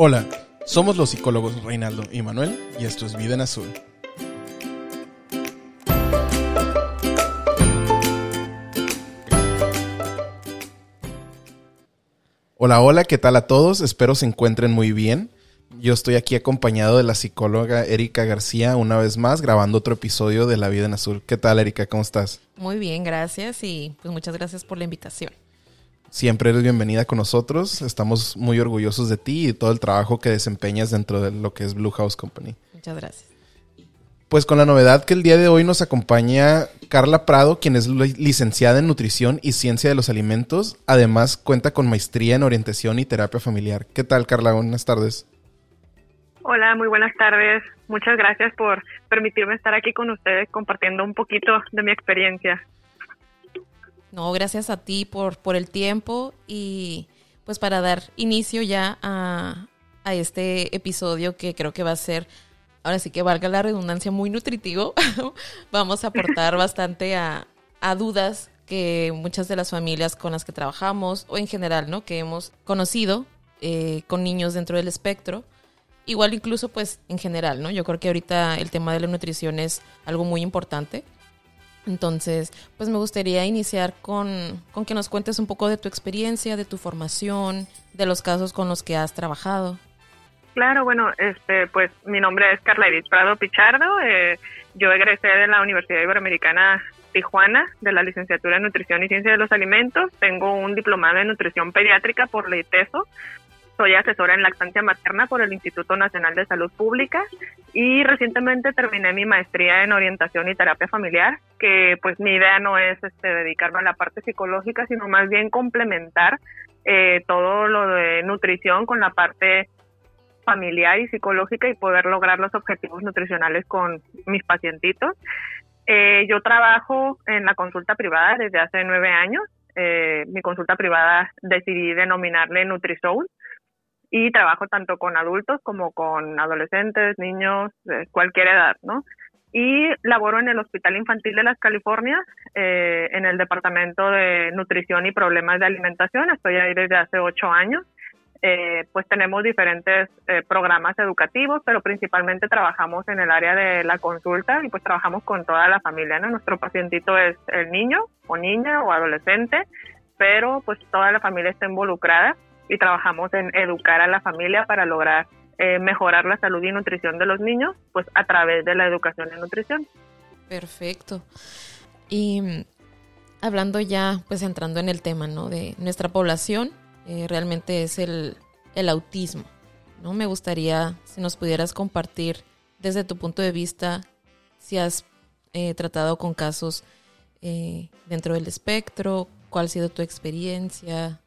Hola, somos los psicólogos Reinaldo y Manuel y esto es Vida en Azul. Hola, hola, ¿qué tal a todos? Espero se encuentren muy bien. Yo estoy aquí acompañado de la psicóloga Erika García una vez más grabando otro episodio de La Vida en Azul. ¿Qué tal, Erika? ¿Cómo estás? Muy bien, gracias y pues muchas gracias por la invitación. Siempre eres bienvenida con nosotros. Estamos muy orgullosos de ti y todo el trabajo que desempeñas dentro de lo que es Blue House Company. Muchas gracias. Pues con la novedad que el día de hoy nos acompaña Carla Prado, quien es licenciada en nutrición y ciencia de los alimentos. Además, cuenta con maestría en orientación y terapia familiar. ¿Qué tal, Carla? Buenas tardes. Hola, muy buenas tardes. Muchas gracias por permitirme estar aquí con ustedes compartiendo un poquito de mi experiencia. No, gracias a ti por, por el tiempo y pues para dar inicio ya a, a este episodio que creo que va a ser, ahora sí que valga la redundancia, muy nutritivo. Vamos a aportar bastante a, a dudas que muchas de las familias con las que trabajamos o en general, ¿no? Que hemos conocido eh, con niños dentro del espectro. Igual incluso pues en general, ¿no? Yo creo que ahorita el tema de la nutrición es algo muy importante. Entonces, pues me gustaría iniciar con, con, que nos cuentes un poco de tu experiencia, de tu formación, de los casos con los que has trabajado. Claro, bueno, este, pues mi nombre es Carla Edith Prado Pichardo. Eh, yo egresé de la Universidad Iberoamericana Tijuana de la licenciatura en Nutrición y Ciencia de los Alimentos. Tengo un diplomado en Nutrición Pediátrica por la soy asesora en lactancia materna por el Instituto Nacional de Salud Pública y recientemente terminé mi maestría en orientación y terapia familiar, que pues mi idea no es este, dedicarme a la parte psicológica, sino más bien complementar eh, todo lo de nutrición con la parte familiar y psicológica y poder lograr los objetivos nutricionales con mis pacientitos. Eh, yo trabajo en la consulta privada desde hace nueve años. Eh, mi consulta privada decidí denominarle NutriSoul y trabajo tanto con adultos como con adolescentes, niños, cualquier edad, ¿no? Y laboro en el Hospital Infantil de las Californias, eh, en el Departamento de Nutrición y Problemas de Alimentación. Estoy ahí desde hace ocho años. Eh, pues tenemos diferentes eh, programas educativos, pero principalmente trabajamos en el área de la consulta y pues trabajamos con toda la familia, ¿no? Nuestro pacientito es el niño o niña o adolescente, pero pues toda la familia está involucrada y trabajamos en educar a la familia para lograr eh, mejorar la salud y nutrición de los niños, pues a través de la educación en nutrición. Perfecto. Y mm, hablando ya, pues entrando en el tema, ¿no? De nuestra población, eh, realmente es el, el autismo, ¿no? Me gustaría si nos pudieras compartir desde tu punto de vista si has eh, tratado con casos dentro del espectro, cuál ha sido tu experiencia,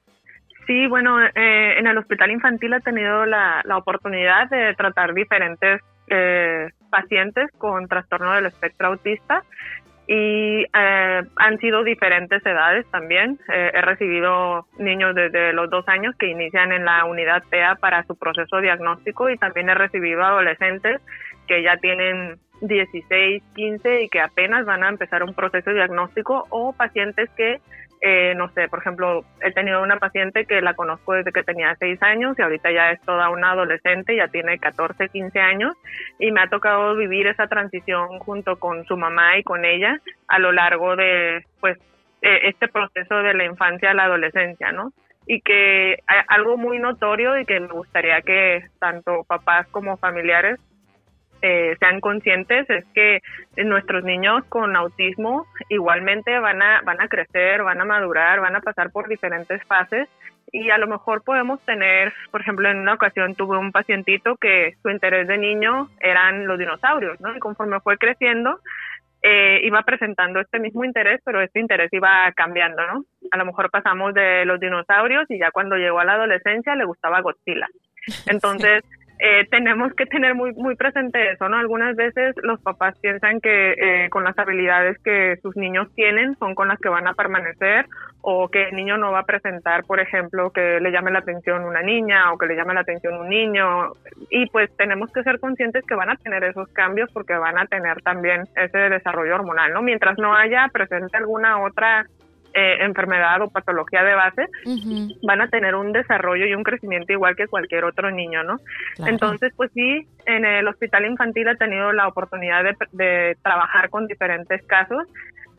Sí, bueno, eh, en el hospital infantil he tenido la, la oportunidad de tratar diferentes eh, pacientes con trastorno del espectro autista y eh, han sido diferentes edades también. he recibido niños desde los dos años que inician en la unidad TEA para su proceso diagnóstico y también he recibido adolescentes que ya tienen 16, 15 y que apenas van a empezar un proceso diagnóstico o pacientes que eh, no sé, por ejemplo, he tenido una paciente que la conozco desde que tenía 6 años y ahorita ya es toda una adolescente, ya tiene 14, 15 años y me ha tocado vivir esa transición junto con su mamá y con ella a lo largo de, pues, eh, este proceso de la infancia a la adolescencia, ¿no? Y que algo muy notorio y que me gustaría que tanto papás como familiares eh, sean conscientes es que nuestros niños con autismo igualmente van a, van a crecer, van a madurar, van a pasar por diferentes fases y a lo mejor podemos tener, por ejemplo, en una ocasión tuve un pacientito que su interés de niño eran los dinosaurios, ¿no? Y conforme fue creciendo, eh, iba presentando este mismo interés, pero este interés iba cambiando, ¿no? A lo mejor pasamos de los dinosaurios y ya cuando llegó a la adolescencia le gustaba Godzilla. Entonces, eh, tenemos que tener muy muy presente eso, ¿no? Algunas veces los papás piensan que eh, con las habilidades que sus niños tienen son con las que van a permanecer o que el niño no va a presentar, por ejemplo, que le llame la atención una niña o que le llame la atención un niño y pues tenemos que ser conscientes que van a tener esos cambios porque van a tener también ese desarrollo hormonal, ¿no? Mientras no haya presente alguna otra eh, enfermedad o patología de base, van a tener un desarrollo y un crecimiento igual que cualquier otro niño, ¿no? Entonces, pues sí, en el hospital infantil he tenido la oportunidad de, trabajar con diferentes casos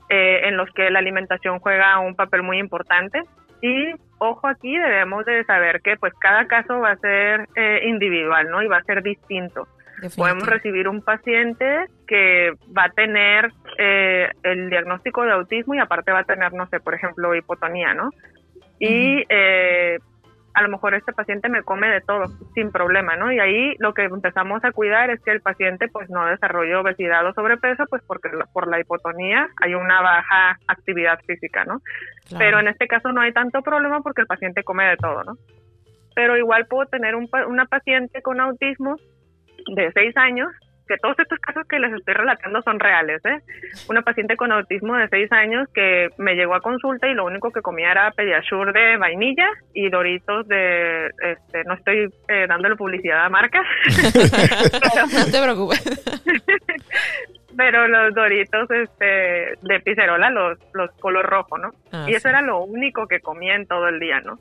eh, en los que la alimentación juega un papel muy importante. Y ojo aquí, debemos de saber que pues cada caso va a ser eh, individual, ¿no? Y va a ser distinto. Podemos recibir un paciente que va a tener eh, el diagnóstico de autismo y aparte va a tener, no sé, por ejemplo, hipotonía, ¿no? Y eh, a lo mejor este paciente me come de todo sin problema, ¿no? Y ahí lo que empezamos a cuidar es que el paciente pues no desarrolle obesidad o sobrepeso, pues porque por la hipotonía hay una baja actividad física, ¿no? Pero en este caso no hay tanto problema porque el paciente come de todo, ¿no? Pero igual puedo tener un, una paciente con autismo de seis años, que todos estos casos que les estoy relatando son reales, ¿eh? Una paciente con autismo de seis años que me llegó a consulta y lo único que comía era Pediasure de vainilla y Doritos de, este, no estoy eh, dándole publicidad a marcas. no te preocupes. pero los doritos este de picerola los los color rojo no ah, y eso era lo único que comía en todo el día no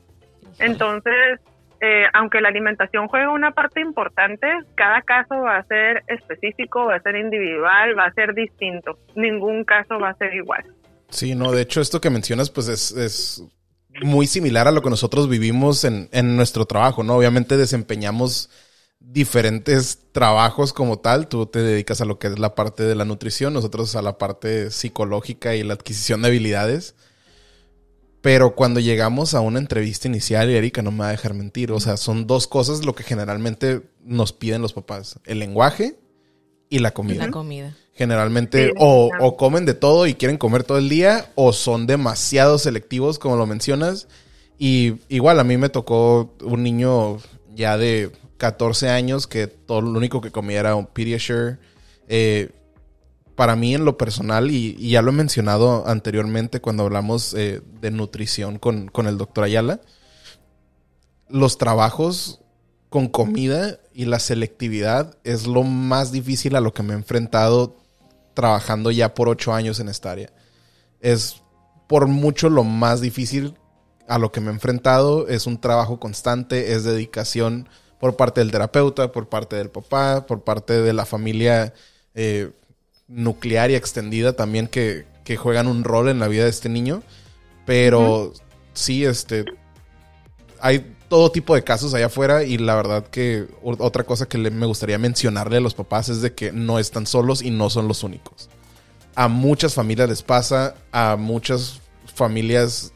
entonces eh, aunque la alimentación juega una parte importante, cada caso va a ser específico, va a ser individual, va a ser distinto. Ningún caso va a ser igual. Sí, no, de hecho esto que mencionas pues es, muy similar a lo que nosotros vivimos en, en nuestro trabajo, ¿no? Obviamente desempeñamos diferentes trabajos como tal. Tú te dedicas a lo que es la parte de la nutrición, nosotros a la parte psicológica y la adquisición de habilidades. Pero cuando llegamos a una entrevista inicial, y Erika no me va a dejar mentir, o sea, son dos cosas lo que generalmente nos piden los papás, el lenguaje y la comida. La comida. Generalmente o, o, comen de todo y quieren comer todo el día, o son demasiado selectivos, como lo mencionas. Y igual a mí me tocó un niño ya de 14 años que todo lo único que comía era un Pediasure. Eh, para mí en lo personal, y, ya lo he mencionado anteriormente cuando hablamos eh, de nutrición con, el doctor Ayala, los trabajos con comida y la selectividad es lo más difícil a lo que me he enfrentado trabajando ya por ocho años en esta área. Es por mucho lo más difícil a lo que me he enfrentado. Es un trabajo constante, es dedicación por parte del terapeuta, por parte del papá, por parte de la familia eh, nuclear y extendida también que, juegan un rol en la vida de este niño. Pero sí, este. Hay todo tipo de casos allá afuera y la verdad que otra cosa que me gustaría mencionarle a los papás es de que no están solos y no son los únicos. A muchas familias les pasa, a muchas familias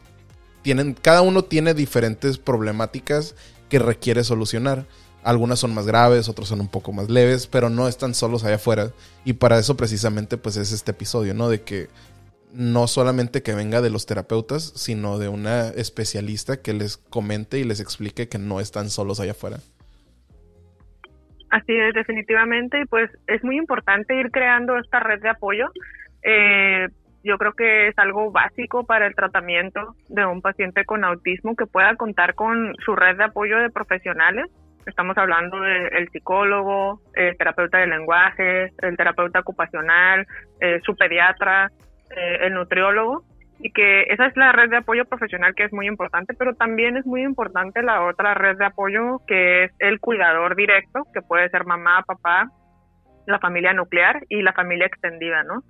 tienen, cada uno tiene diferentes problemáticas que requiere solucionar. Algunas son más graves, otras son un poco más leves, pero no están solos allá afuera. Y para eso precisamente pues es este episodio, ¿no? De que no solamente que venga de los terapeutas, sino de una especialista que les comente y les explique que no están solos allá afuera. Así es, definitivamente, y pues es muy importante ir creando esta red de apoyo. Eh, yo creo que es algo básico para el tratamiento de un paciente con autismo que pueda contar con su red de apoyo de profesionales Estamos hablando del psicólogo, el terapeuta de lenguaje, el terapeuta ocupacional, eh, su pediatra, eh, el nutriólogo, y que esa es la red de apoyo profesional que es muy importante, pero también es muy importante la otra red de apoyo que es el cuidador directo, que puede ser mamá, papá, la familia nuclear y la familia extendida, ¿no?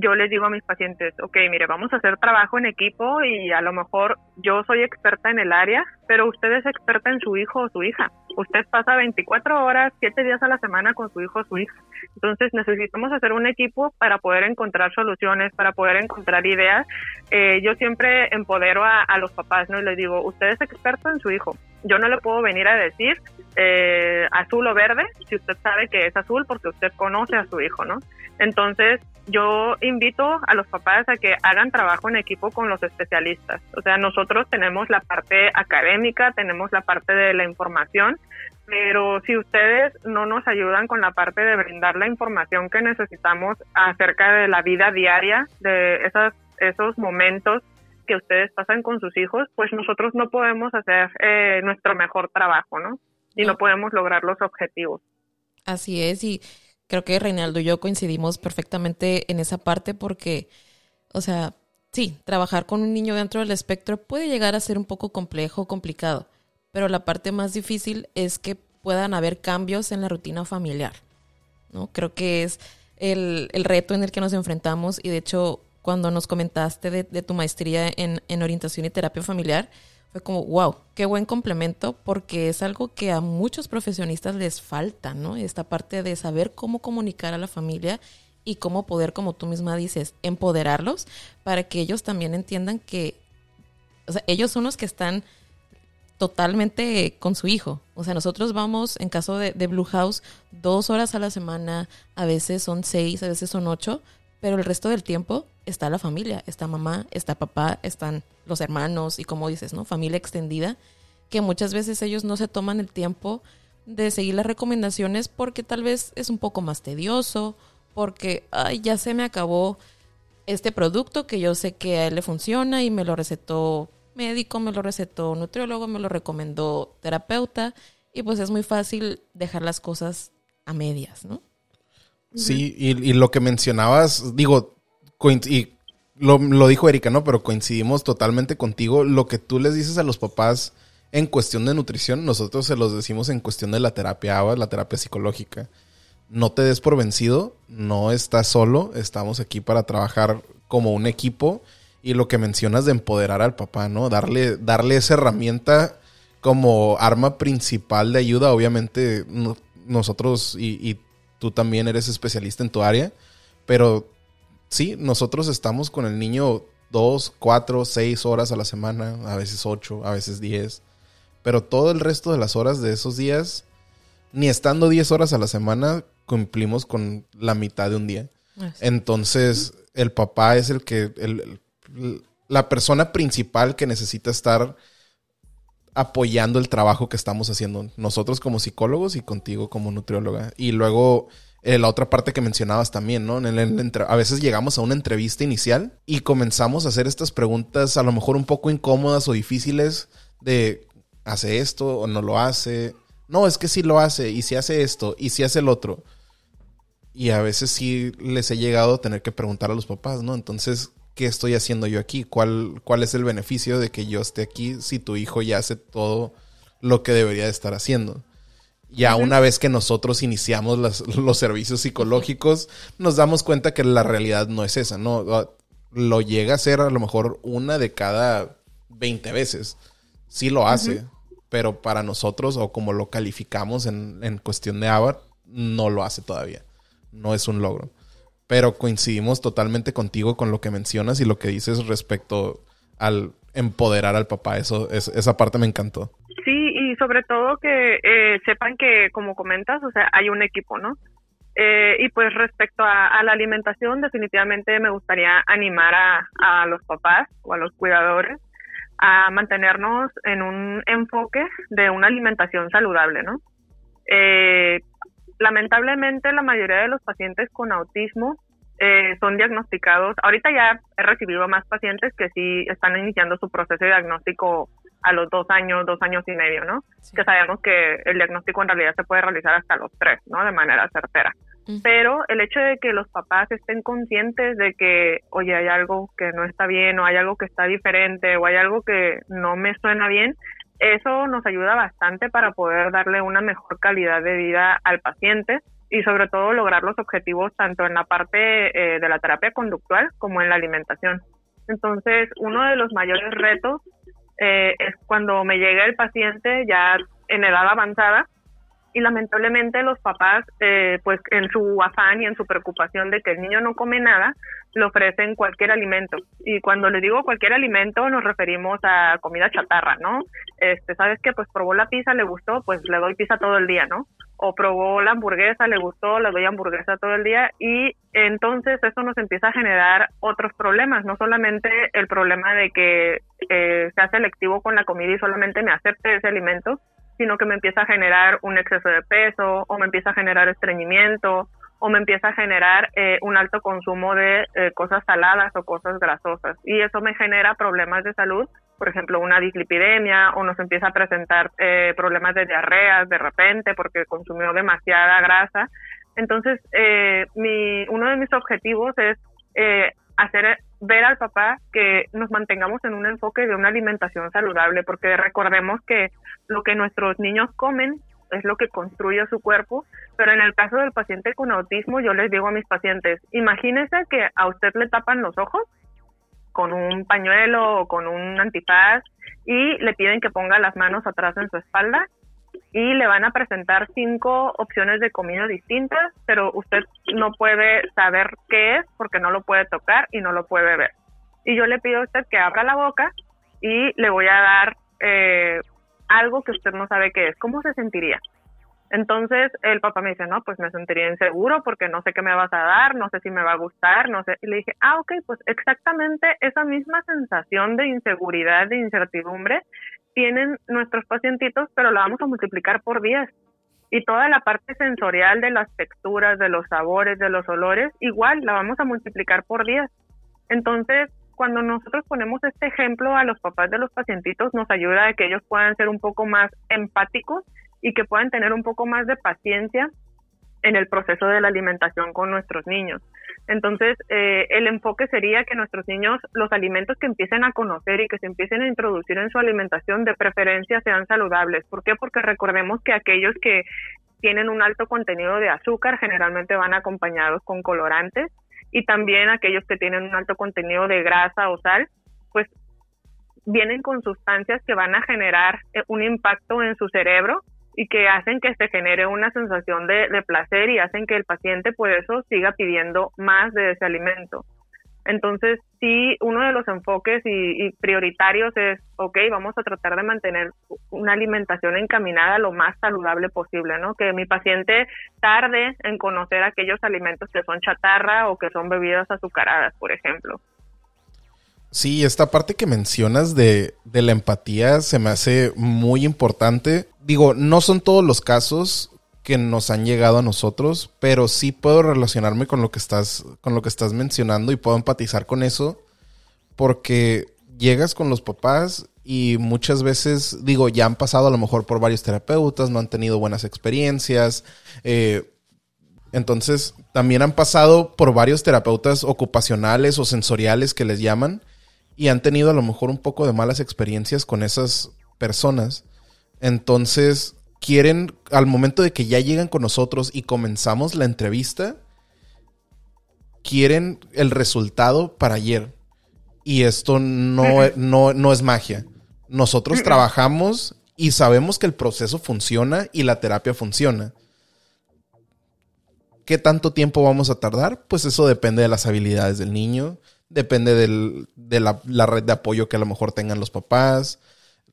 yo les digo a mis pacientes, ok, mire, vamos a hacer trabajo en equipo y a lo mejor yo soy experta en el área, pero usted es experta en su hijo o su hija. Usted pasa 24 horas, 7 días a la semana con su hijo o su hija. Entonces necesitamos hacer un equipo para poder encontrar soluciones, para poder encontrar ideas. Eh, yo siempre empodero a, los papás, ¿no? Y les digo, usted es experto en su hijo. Yo no le puedo venir a decir eh, azul o verde si usted sabe que es azul porque usted conoce a su hijo, ¿no? Entonces, yo invito a los papás a que hagan trabajo en equipo con los especialistas. O sea, nosotros tenemos la parte académica, tenemos la parte de la información, pero si ustedes no nos ayudan con la parte de brindar la información que necesitamos acerca de la vida diaria, de esas, esos momentos que ustedes pasan con sus hijos, pues nosotros no podemos hacer eh, nuestro mejor trabajo, ¿no? Y no podemos lograr los objetivos. Así es, y creo que Reinaldo y yo coincidimos perfectamente en esa parte porque, o sea, sí, trabajar con un niño dentro del espectro puede llegar a ser un poco complejo, complicado, pero la parte más difícil es que puedan haber cambios en la rutina familiar. ¿no? Creo que es el, reto en el que nos enfrentamos y de hecho cuando nos comentaste de, tu maestría en, en, orientación y terapia familiar, fue como, wow, qué buen complemento porque es algo que a muchos profesionistas les falta, ¿no? Esta parte de saber cómo comunicar a la familia y cómo poder, como tú misma dices, empoderarlos para que ellos también entiendan que, o sea, ellos son los que están totalmente con su hijo. O sea, nosotros vamos, en caso de, Blue House, dos horas a la semana, a veces son seis, a veces son ocho, pero el resto del tiempo está la familia, está mamá, está papá, están los hermanos y como dices, ¿no? Familia extendida, que muchas veces ellos no se toman el tiempo de seguir las recomendaciones porque tal vez es un poco más tedioso, porque ay, ya se me acabó este producto que yo sé que a él le funciona y me lo recetó médico, me lo recetó nutriólogo, me lo recomendó terapeuta y pues es muy fácil dejar las cosas a medias, ¿no? Sí, y, lo que mencionabas, digo, y lo, dijo Erika, ¿no? Pero coincidimos totalmente contigo. Lo que tú les dices a los papás en cuestión de nutrición, nosotros se los decimos en cuestión de la terapia la terapia psicológica. No te des por vencido, no estás solo, estamos aquí para trabajar como un equipo y lo que mencionas de empoderar al papá, ¿no? Darle, darle esa herramienta como arma principal de ayuda. Obviamente nosotros y, y, tú también eres especialista en tu área, pero sí, nosotros estamos con el niño dos, cuatro, seis horas a la semana, a veces ocho, a veces diez, pero todo el resto de las horas de esos días, ni estando diez horas a la semana, cumplimos con la mitad de un día. Entonces, el papá es el que, el, la persona principal que necesita estar apoyando el trabajo que estamos haciendo nosotros como psicólogos y contigo como nutrióloga. Y luego eh, la otra parte que mencionabas también, ¿no? a veces llegamos a una entrevista inicial y comenzamos a hacer estas preguntas a lo mejor un poco incómodas o difíciles de ¿hace esto o no lo hace? No, es que sí lo hace y si hace esto y si hace el otro. Y a veces sí les he llegado a tener que preguntar a los papás, ¿no? Entonces, ¿qué estoy haciendo yo aquí? ¿Cuál, ¿Cuál es el beneficio de que yo esté aquí si tu hijo ya hace todo lo que debería de estar haciendo? Ya una vez que nosotros iniciamos los servicios psicológicos, nos damos cuenta que la realidad no es esa, ¿no? Ah, lo llega a ser a lo mejor una de cada 20 veces. Sí lo hace, pero para nosotros, o como lo calificamos en, en cuestión de ABAR, no lo hace todavía. No es un logro pero coincidimos totalmente contigo con lo que mencionas y lo que dices respecto al empoderar al papá. Eso, es, esa parte me encantó. Sí, y sobre todo que eh, sepan que, como comentas, o sea, hay un equipo, ¿no? Eh, y pues respecto a, la alimentación, definitivamente me gustaría animar a, los papás o a los cuidadores a mantenernos en un enfoque de una alimentación saludable, ¿no? Eh, lamentablemente la mayoría de los pacientes con autismo eh, son diagnosticados. Ahorita ya he recibido más pacientes que sí están iniciando su proceso de diagnóstico a los dos años, dos años y medio, ¿no? Que sabemos que el diagnóstico en realidad se puede realizar hasta los tres, ¿no? De manera certera. Pero el hecho de que los papás estén conscientes de que, oye, hay algo que no está bien o hay algo que está diferente o hay algo que no me suena bien, eso nos ayuda bastante para poder darle una mejor calidad de vida al paciente y sobre todo lograr los objetivos tanto en la parte eh, de la terapia conductual como en la alimentación. Entonces, uno de los mayores retos eh, es cuando me llega el paciente ya en edad avanzada y lamentablemente los papás, eh, pues en su afán y en su preocupación de que el niño no come nada, le ofrecen cualquier alimento. Y cuando le digo cualquier alimento, nos referimos a comida chatarra, ¿no? Este, ¿sabes qué? Pues probó la pizza, le gustó, pues le doy pizza todo el día, ¿no? O probó la hamburguesa, le gustó, le doy hamburguesa todo el día. Y entonces eso nos empieza a generar otros problemas, no solamente el problema de que eh, sea selectivo con la comida y solamente me acepte ese alimento, sino que me empieza a generar un exceso de peso o me empieza a generar estreñimiento o me empieza a generar eh, un alto consumo de eh, cosas saladas o cosas grasosas. Y eso me genera problemas de salud, por ejemplo, una dislipidemia o nos empieza a presentar eh, problemas de diarreas de repente porque consumió demasiada grasa. Entonces, mi, uno de mis objetivos es hacer ver al papá que nos mantengamos en un enfoque de una alimentación saludable, porque recordemos que lo que nuestros niños comen es lo que construye su cuerpo, pero en el caso del paciente con autismo yo les digo a mis pacientes, imagínese que a usted le tapan los ojos con un pañuelo o con un antifaz y le piden que ponga las manos atrás en su espalda y le van a presentar cinco opciones de comida distintas, pero usted no puede saber qué es porque no lo puede tocar y no lo puede ver. Y yo le pido a usted que abra la boca y le voy a dar eh, algo que usted no sabe qué es. ¿Cómo se sentiría? Entonces el papá me dice, no, pues me sentiría inseguro porque no sé qué me vas a dar, no sé si me va a gustar, no sé. Y le dije, ah, ok, pues exactamente esa misma sensación de inseguridad, de incertidumbre, tienen nuestros pacientitos, pero la vamos a multiplicar por 10. Y toda la parte sensorial de las texturas, de los sabores, de los olores, igual la vamos a multiplicar por 10. Entonces, cuando nosotros ponemos este ejemplo a los papás de los pacientitos, nos ayuda a que ellos puedan ser un poco más empáticos y que puedan tener un poco más de paciencia en el proceso de la alimentación con nuestros niños. Entonces, eh, el enfoque sería que nuestros niños, los alimentos que empiecen a conocer y que se empiecen a introducir en su alimentación, de preferencia sean saludables. ¿Por qué? Porque recordemos que aquellos que tienen un alto contenido de azúcar generalmente van acompañados con colorantes y también aquellos que tienen un alto contenido de grasa o sal, pues vienen con sustancias que van a generar eh, un impacto en su cerebro y que hacen que se genere una sensación de, placer y hacen que el paciente por eso siga pidiendo más de ese alimento. Entonces, sí, uno de los enfoques y, prioritarios es, ok, vamos a tratar de mantener una alimentación encaminada lo más saludable posible, ¿no? Que mi paciente tarde en conocer aquellos alimentos que son chatarra o que son bebidas azucaradas, por ejemplo. Sí, esta parte que mencionas de, de la empatía se me hace muy importante. Digo, no son todos los casos que nos han llegado a nosotros, pero sí puedo relacionarme con lo que estás, con lo que estás mencionando y puedo empatizar con eso. Porque llegas con los papás y muchas veces, digo, ya han pasado a lo mejor por varios terapeutas, no han tenido buenas experiencias. Eh, entonces, también han pasado por varios terapeutas ocupacionales o sensoriales que les llaman y han tenido a lo mejor un poco de malas experiencias con esas personas. Entonces, quieren, al momento de que ya llegan con nosotros y comenzamos la entrevista, quieren el resultado para ayer. Y esto no, no, no es magia. Nosotros trabajamos y sabemos que el proceso funciona y la terapia funciona. ¿Qué tanto tiempo vamos a tardar? Pues eso depende de las habilidades del niño, depende de la, red de apoyo que a lo mejor tengan los papás,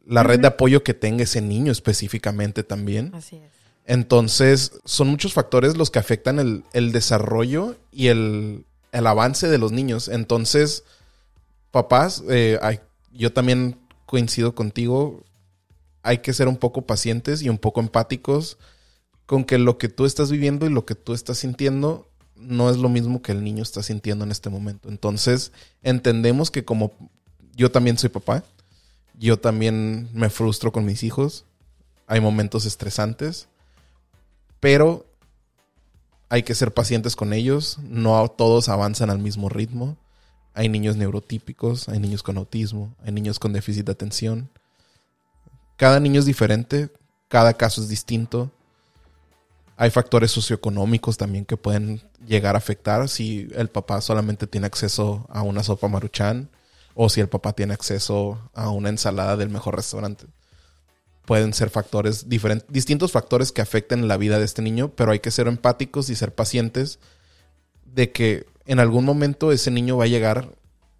la red de apoyo que tenga ese niño específicamente también. Así es. Entonces, son muchos factores los que afectan el, desarrollo y el, avance de los niños. Entonces, papás, eh, yo también coincido contigo, hay que ser un poco pacientes y un poco empáticos con que lo que tú estás viviendo y lo que tú estás sintiendo no es lo mismo que el niño está sintiendo en este momento. Entonces, entendemos que como yo también soy papá, yo también me frustro con mis hijos, hay momentos estresantes, pero hay que ser pacientes con ellos, no todos avanzan al mismo ritmo. Hay niños neurotípicos, hay niños con autismo, hay niños con déficit de atención. Cada niño es diferente, cada caso es distinto hay factores socioeconómicos también que pueden llegar a afectar si el papá solamente tiene acceso a una sopa maruchan o si el papá tiene acceso a una ensalada del mejor restaurante. Pueden ser factores diferentes, distintos factores que afecten la vida de este niño, pero hay que ser empáticos y ser pacientes de que en algún momento ese niño va a llegar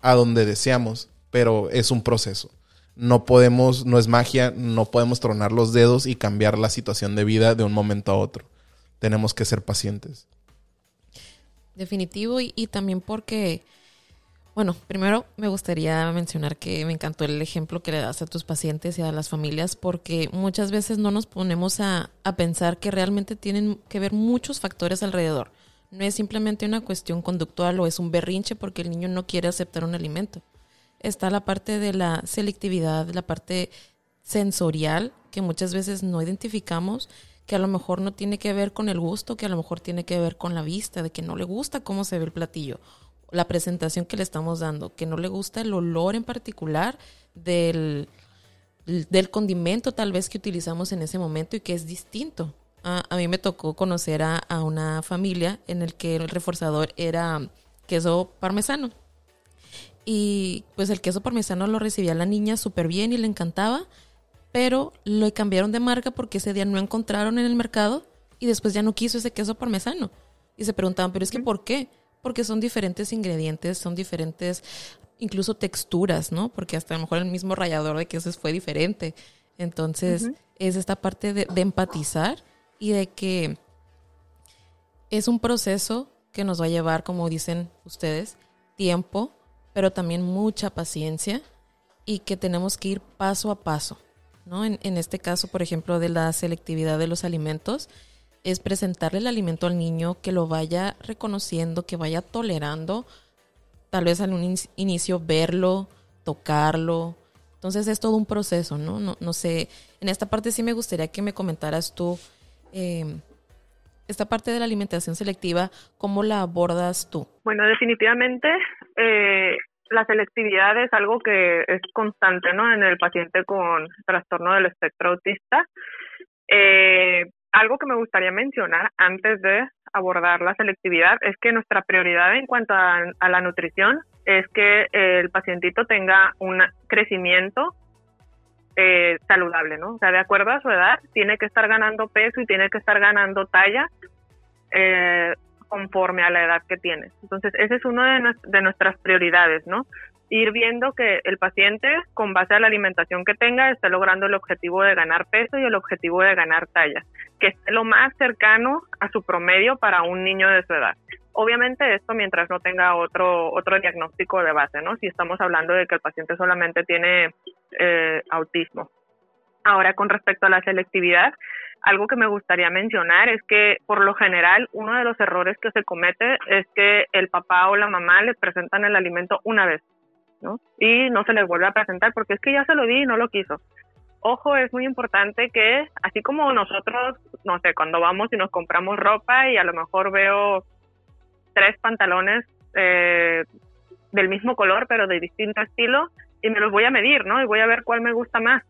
a donde deseamos, pero es un proceso. No podemos, no es magia, no podemos tronar los dedos y cambiar la situación de vida de un momento a otro tenemos que ser pacientes. Definitivo y, también porque, bueno, primero me gustaría mencionar que me encantó el ejemplo que le das a tus pacientes y a las familias porque muchas veces no nos ponemos a, pensar que realmente tienen que ver muchos factores alrededor. No es simplemente una cuestión conductual o es un berrinche porque el niño no quiere aceptar un alimento. Está la parte de la selectividad, la parte sensorial que muchas veces no identificamos que a lo mejor no tiene que ver con el gusto, que a lo mejor tiene que ver con la vista, de que no le gusta cómo se ve el platillo, la presentación que le estamos dando, que no le gusta el olor en particular del, del condimento tal vez que utilizamos en ese momento y que es distinto. A, mí me tocó conocer a, a, una familia en el que el reforzador era queso parmesano. Y pues el queso parmesano lo recibía la niña súper bien y le encantaba, pero lo cambiaron de marca porque ese día no encontraron en el mercado y después ya no quiso ese queso parmesano. Y se preguntaban, pero es que ¿por qué? Porque son diferentes ingredientes, son diferentes incluso texturas, ¿no? Porque hasta a lo mejor el mismo rallador de quesos fue diferente. Entonces, es esta parte de, de, empatizar y de que es un proceso que nos va a llevar, como dicen ustedes, tiempo, pero también mucha paciencia y que tenemos que ir paso a paso, ¿no? En, este caso, por ejemplo, de la selectividad de los alimentos, es presentarle el alimento al niño que lo vaya reconociendo, que vaya tolerando, tal vez un inicio verlo, tocarlo. Entonces es todo un proceso, ¿no? No, no sé, en esta parte sí me gustaría que me comentaras tú eh, esta parte de la alimentación selectiva, ¿cómo la abordas tú? Bueno, definitivamente eh, la selectividad es algo que es constante, ¿no? En el paciente con trastorno del espectro autista. Eh, algo que me gustaría mencionar antes de abordar la selectividad es que nuestra prioridad en cuanto a, la nutrición es que el pacientito tenga un crecimiento eh, saludable, ¿no? O sea, de acuerdo a su edad, tiene que estar ganando peso y tiene que estar ganando talla eh, conforme a la edad que tiene. Entonces, ese es uno de, nuestras prioridades, ¿no? ir viendo que el paciente, con base a la alimentación que tenga, esté logrando el objetivo de ganar peso y el objetivo de ganar talla, que esté lo más cercano a su promedio para un niño de su edad. Obviamente esto mientras no tenga otro otro diagnóstico de base, ¿no? Si estamos hablando de que el paciente solamente tiene eh, autismo. Ahora, con respecto a la selectividad, algo que me gustaría mencionar es que por lo general uno de los errores que se comete es que el papá o la mamá le presentan el alimento una vez ¿no? Y no se les vuelve a presentar porque es que ya se lo di y no lo quiso. Ojo, es muy importante que, así como nosotros, no sé, cuando vamos y nos compramos ropa y a lo mejor veo tres pantalones eh, del mismo color pero de distinto estilo y me los voy a medir, ¿no? Y voy a ver cuál me gusta más.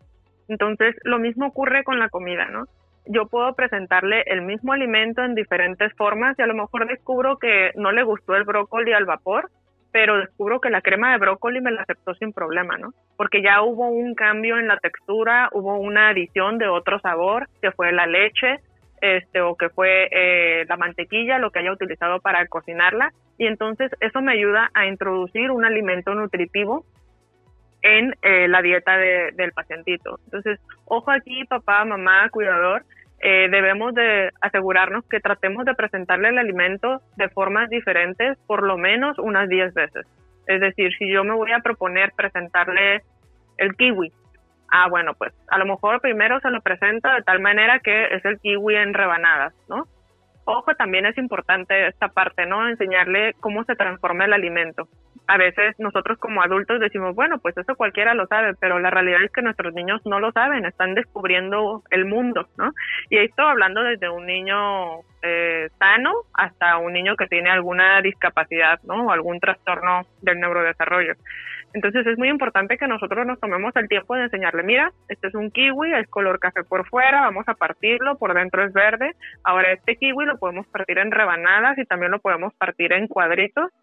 Entonces, lo mismo ocurre con la comida, ¿no? Yo puedo presentarle el mismo alimento en diferentes formas y a lo mejor descubro que no le gustó el brócoli al vapor pero descubro que la crema de brócoli me la aceptó sin problema, ¿no? Porque ya hubo un cambio en la textura, hubo una adición de otro sabor, que fue la leche, este, o que fue eh, la mantequilla, lo que haya utilizado para cocinarla, y entonces eso me ayuda a introducir un alimento nutritivo en eh, la dieta de, del pacientito. Entonces, ojo aquí, papá, mamá, cuidador, eh, debemos de asegurarnos que tratemos de presentarle el alimento de formas diferentes por lo menos unas 10 veces. Es decir, si yo me voy a proponer presentarle el kiwi, ah, bueno, pues a lo mejor primero se lo presento de tal manera que es el kiwi en rebanadas, ¿no? Ojo, también es importante esta parte, ¿no? Enseñarle cómo se transforma el alimento a veces nosotros como adultos decimos, bueno, pues eso cualquiera lo sabe, pero la realidad es que nuestros niños no lo saben, están descubriendo el mundo, ¿no? Y esto hablando desde un niño eh, sano hasta un niño que tiene alguna discapacidad, ¿no? O algún trastorno del neurodesarrollo. Entonces es muy importante que nosotros nos tomemos el tiempo de enseñarle, mira, este es un kiwi, es color café por fuera, vamos a partirlo, por dentro es verde. Ahora este kiwi lo podemos partir en rebanadas y también lo podemos partir en cuadritos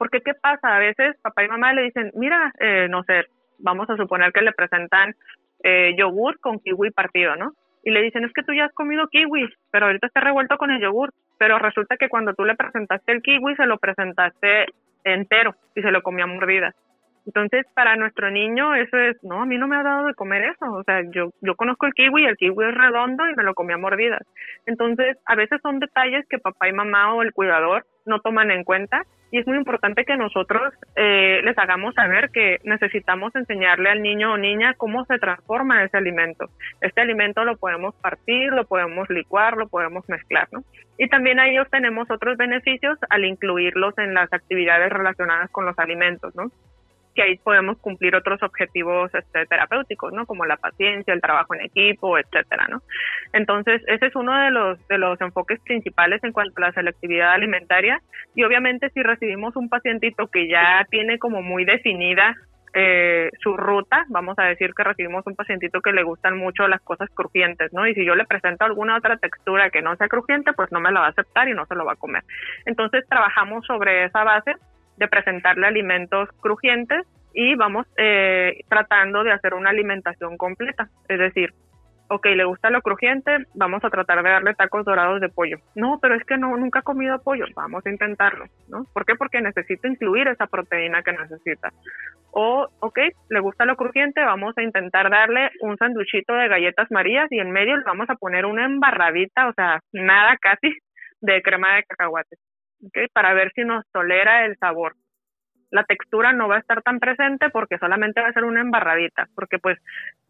porque ¿qué pasa? A veces papá y mamá le dicen, mira, eh, no sé, vamos a suponer que le presentan eh, yogur con kiwi partido, ¿no? Y le dicen, es que tú ya has comido kiwi, pero ahorita está revuelto con el yogur. Pero resulta que cuando tú le presentaste el kiwi, se lo presentaste entero y se lo comía mordida. Entonces, para nuestro niño, eso es, no, a mí no me ha dado de comer eso. O sea, yo, yo conozco el kiwi, el kiwi es redondo y me lo comía mordidas. Entonces, a veces son detalles que papá y mamá o el cuidador no toman en cuenta y es muy importante que nosotros eh, les hagamos saber que necesitamos enseñarle al niño o niña cómo se transforma ese alimento. Este alimento lo podemos partir, lo podemos licuar, lo podemos mezclar, ¿no? Y también ahí obtenemos otros beneficios al incluirlos en las actividades relacionadas con los alimentos, ¿no? Que ahí podemos cumplir otros objetivos este, terapéuticos, ¿no? Como la paciencia, el trabajo en equipo, etcétera, ¿no? Entonces, ese es uno de los, de los enfoques principales en cuanto a la selectividad alimentaria. Y obviamente si recibimos un pacientito que ya tiene como muy definida eh, su ruta, vamos a decir que recibimos un pacientito que le gustan mucho las cosas crujientes, ¿no? Y si yo le presento alguna otra textura que no sea crujiente, pues no me la va a aceptar y no se lo va a comer. Entonces trabajamos sobre esa base de presentarle alimentos crujientes y vamos eh, tratando de hacer una alimentación completa, es decir, ok, le gusta lo crujiente, vamos a tratar de darle tacos dorados de pollo. No, pero es que no, nunca ha comido pollo, vamos a intentarlo, ¿no? ¿Por qué? Porque necesita incluir esa proteína que necesita. O, ok, le gusta lo crujiente, vamos a intentar darle un sanduchito de galletas marías y en medio le vamos a poner una embarradita, o sea, nada casi, de crema de cacahuate, ¿ok? Para ver si nos tolera el sabor la textura no va a estar tan presente porque solamente va a ser una embarradita, porque pues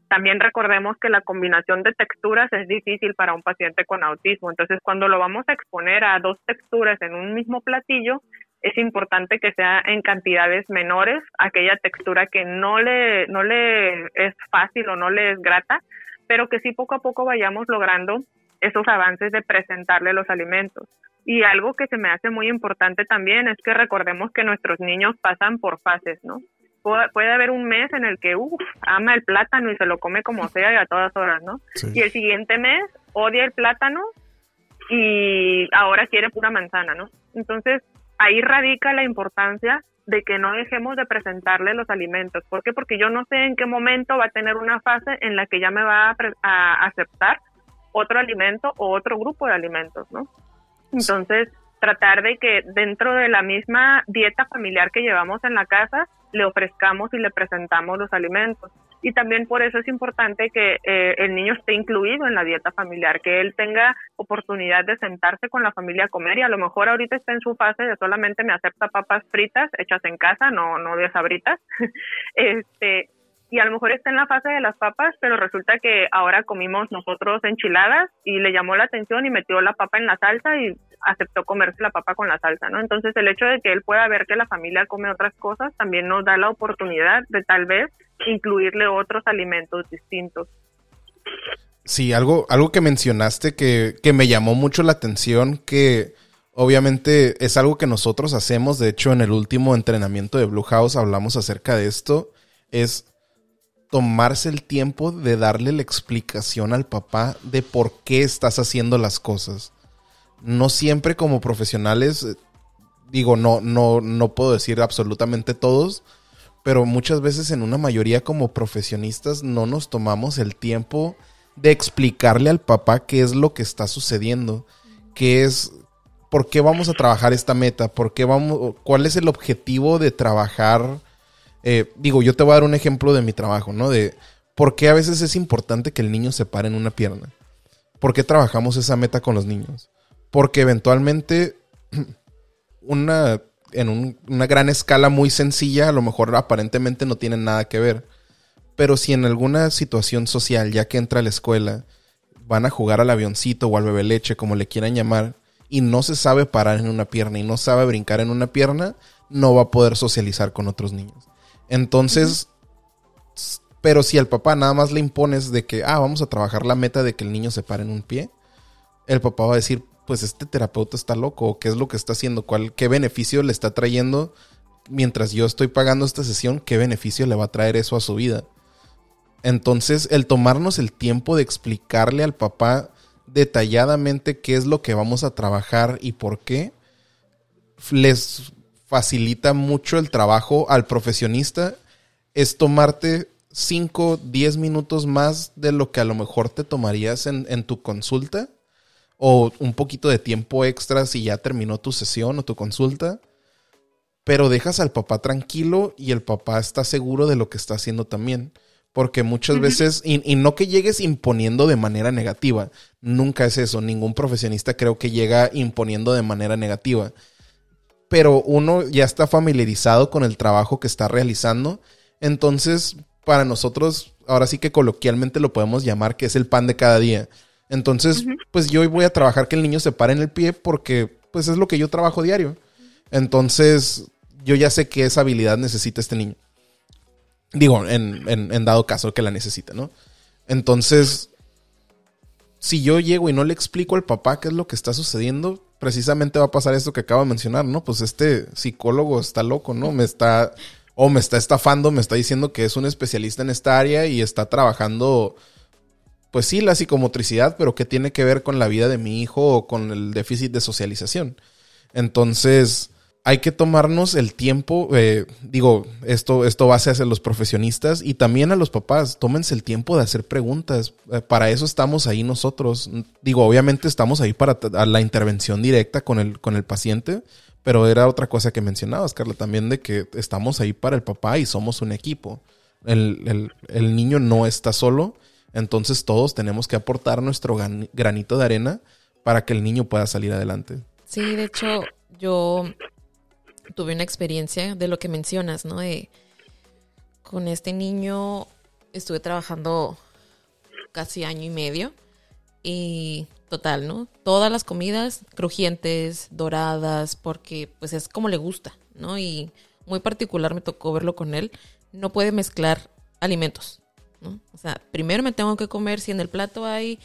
también recordemos que la combinación de texturas es difícil para un paciente con autismo. Entonces, cuando lo vamos a exponer a dos texturas en un mismo platillo, es importante que sea en cantidades menores aquella textura que no le, no le es fácil o no le es grata, pero que sí poco a poco vayamos logrando esos avances de presentarle los alimentos. Y algo que se me hace muy importante también es que recordemos que nuestros niños pasan por fases, ¿no? puede, haber un mes en el que uf, ama el plátano y se lo come como sea y a todas horas, ¿no? Y el siguiente mes odia el plátano y ahora quiere pura manzana, ¿no? Entonces, ahí radica la importancia de que no dejemos de presentarle los alimentos. ¿Por qué? Porque yo no sé en qué momento va a tener una fase en la que ya me va a, a aceptar otro alimento o otro grupo de alimentos, ¿no? Entonces, tratar de que dentro de la misma dieta familiar que llevamos en la casa, le ofrezcamos y le presentamos los alimentos. Y también por eso es importante que eh, el niño esté incluido en la dieta familiar, que él tenga oportunidad de sentarse con la familia a comer y a lo mejor ahorita está en su fase de solamente me acepta papas fritas hechas en casa, no, no de sabritas. este, y a lo mejor está en la fase de las papas, pero resulta que ahora comimos nosotros enchiladas y le llamó la atención y metió la papa en la salsa y aceptó comerse la papa con la salsa, ¿no? Entonces el hecho de que él pueda ver que la familia come otras cosas también nos da la oportunidad de tal vez incluirle otros alimentos distintos. Sí, algo, algo que mencionaste que, que me llamó mucho la atención, que obviamente es algo que nosotros hacemos, de hecho en el último entrenamiento de Blue House hablamos acerca de esto, es tomarse el tiempo de darle la explicación al papá de por qué estás haciendo las cosas. No siempre como profesionales, eh, digo, no, no, no puedo decir absolutamente todos, pero muchas veces en una mayoría como profesionistas no nos tomamos el tiempo de explicarle al papá qué es lo que está sucediendo, qué es, por qué vamos a trabajar esta meta, por qué vamos, cuál es el objetivo de trabajar eh, digo, yo te voy a dar un ejemplo de mi trabajo, ¿no? De por qué a veces es importante que el niño se pare en una pierna. ¿Por qué trabajamos esa meta con los niños? Porque eventualmente, una, en una gran escala muy sencilla, a lo mejor aparentemente no tiene nada que ver. Pero si en alguna situación social, ya que entra a la escuela, van a jugar al avioncito o al bebé leche, como le quieran llamar, y no se sabe parar en una pierna y no sabe brincar en una pierna, no va a poder socializar con otros niños. Entonces, pero si al papá nada más le impones de que, ah, vamos a trabajar la meta de que el niño se pare en un pie, el papá va a decir, pues este terapeuta está loco, ¿qué es lo que está haciendo? ¿Cuál, ¿Qué beneficio le está trayendo mientras yo estoy pagando esta sesión? ¿Qué beneficio le va a traer eso a su vida? Entonces, el tomarnos el tiempo de explicarle al papá detalladamente qué es lo que vamos a trabajar y por qué, les facilita mucho el trabajo al profesionista es tomarte 5, 10 minutos más de lo que a lo mejor te tomarías en, en, tu consulta o un poquito de tiempo extra si ya terminó tu sesión o tu consulta, pero dejas al papá tranquilo y el papá está seguro de lo que está haciendo también. Porque muchas veces, y, y, no que llegues imponiendo de manera negativa, nunca es eso, ningún profesionista creo que llega imponiendo de manera negativa pero uno ya está familiarizado con el trabajo que está realizando. Entonces, para nosotros, ahora sí que coloquialmente lo podemos llamar que es el pan de cada día. Entonces, pues yo hoy voy a trabajar que el niño se pare en el pie porque pues es lo que yo trabajo diario. Entonces, yo ya sé que esa habilidad necesita este niño. Digo, en, en, dado caso que la necesite, ¿no? Entonces, si yo llego y no le explico al papá qué es lo que está sucediendo, precisamente va a pasar esto que acabo de mencionar, ¿no? Pues este psicólogo está loco, ¿no? Me está, o me está estafando, me está diciendo que es un especialista en esta área y está trabajando, pues sí, la psicomotricidad, pero que tiene que ver con la vida de mi hijo o con el déficit de socialización. Entonces, hay que tomarnos el tiempo, eh, digo, esto, esto va hacia los profesionistas y también a los papás, tómense el tiempo de hacer preguntas. Eh, para eso estamos ahí nosotros. Digo, obviamente estamos ahí para la intervención directa con el, con el paciente, pero era otra cosa que mencionabas, Carla, también de que estamos ahí para el papá y somos un equipo. El, el niño no está solo, entonces todos tenemos que aportar nuestro granito de arena para que el niño pueda salir adelante. Sí, de hecho, yo tuve una experiencia de lo que mencionas, ¿no? De, con este niño estuve trabajando casi año y medio y total, ¿no? Todas las comidas crujientes, doradas, porque pues es como le gusta, ¿no? Y muy particular me tocó verlo con él. No puede mezclar alimentos, ¿no? O sea, primero me tengo que comer si en el plato hay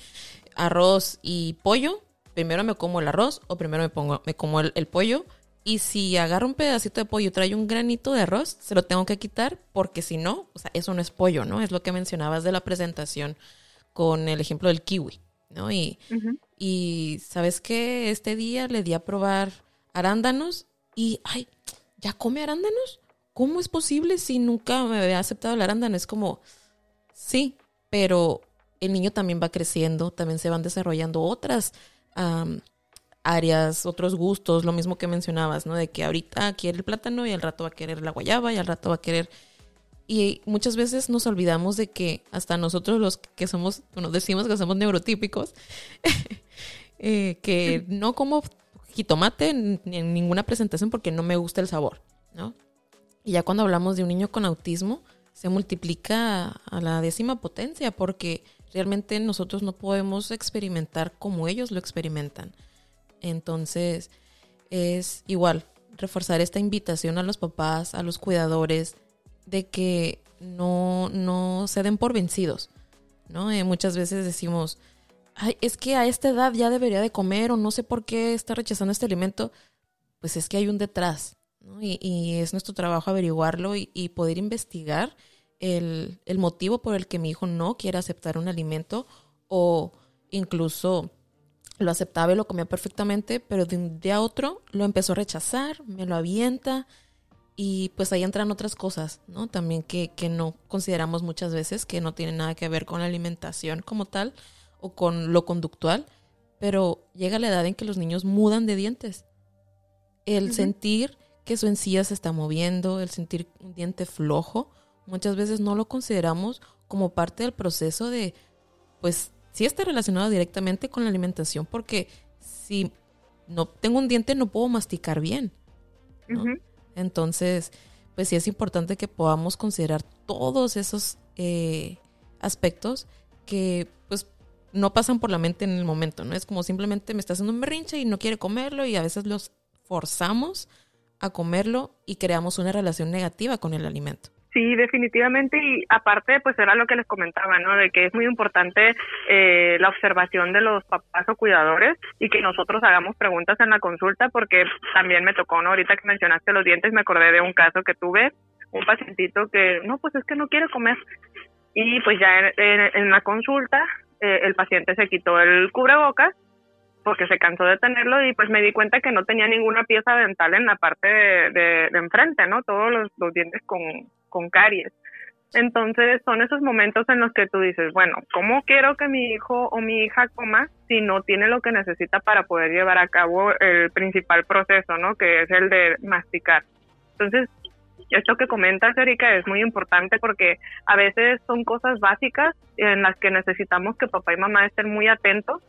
arroz y pollo, primero me como el arroz o primero me pongo me como el pollo y si agarro un pedacito de pollo y trae un granito de arroz, se lo tengo que quitar porque si no, o sea, eso no es pollo, ¿no? Es lo que mencionabas de la presentación con el ejemplo del kiwi, ¿no? Y, y ¿sabes qué? Este día le di a probar arándanos y, ay, ¿ya come arándanos? ¿Cómo es posible si nunca me había aceptado el arándano? Es como, sí, pero el niño también va creciendo, también se van desarrollando otras áreas, otros gustos, lo mismo que mencionabas, ¿no? De que ahorita quiere el plátano y al rato va a querer la guayaba y al rato va a querer... Y muchas veces nos olvidamos de que hasta nosotros los que somos, bueno, decimos que somos neurotípicos, eh, que no como jitomate en, en ninguna presentación porque no me gusta el sabor, ¿no? Y ya cuando hablamos de un niño con autismo, se multiplica a la décima potencia porque realmente nosotros no podemos experimentar como ellos lo experimentan. Entonces, es igual, reforzar esta invitación a los papás, a los cuidadores, de que no, no se den por vencidos, ¿no? Eh, muchas veces decimos, es que a esta edad ya debería de comer o no sé por qué está rechazando este alimento. Pues es que hay un detrás, ¿no? Y, es nuestro trabajo averiguarlo y, poder investigar el, motivo por el que mi hijo no quiere aceptar un alimento o incluso lo aceptaba y lo comía perfectamente, pero de un día a otro lo empezó a rechazar, me lo avienta y pues ahí entran otras cosas, ¿no? También que, que no consideramos muchas veces que no tienen nada que ver con la alimentación como tal o con lo conductual, pero llega la edad en que los niños mudan de dientes. El sentir que su encía se está moviendo, el sentir un diente flojo, muchas veces no lo consideramos como parte del proceso de, pues, sí está relacionado directamente con la alimentación porque si no tengo un diente no puedo masticar bien. Entonces, pues sí es importante que podamos considerar todos esos eh, aspectos que pues no pasan por la mente en el momento, ¿no? Es como simplemente me está haciendo un berrinche y no quiere comerlo y a veces los forzamos a comerlo y creamos una relación negativa con el alimento. Sí, definitivamente y aparte pues era lo que les comentaba, ¿no? De que es muy importante eh, la observación de los papás o cuidadores y que nosotros hagamos preguntas en la consulta porque también me tocó, ¿no? Ahorita que mencionaste los dientes me acordé de un caso que tuve, un pacientito que no, pues es que no quiere comer y pues ya en, la consulta eh, el paciente se quitó el cubrebocas porque se cansó de tenerlo y pues me di cuenta que no tenía ninguna pieza dental en la parte de, de, enfrente, ¿no? Todos los dientes con, con caries. Entonces son esos momentos en los que tú dices, bueno, ¿cómo quiero que mi hijo o mi hija coma si no tiene lo que necesita para poder llevar a cabo el principal proceso, ¿no? Que es el de masticar. Entonces, esto que comentas, Erika, es muy importante porque a veces son cosas básicas en las que necesitamos que papá y mamá estén muy atentos,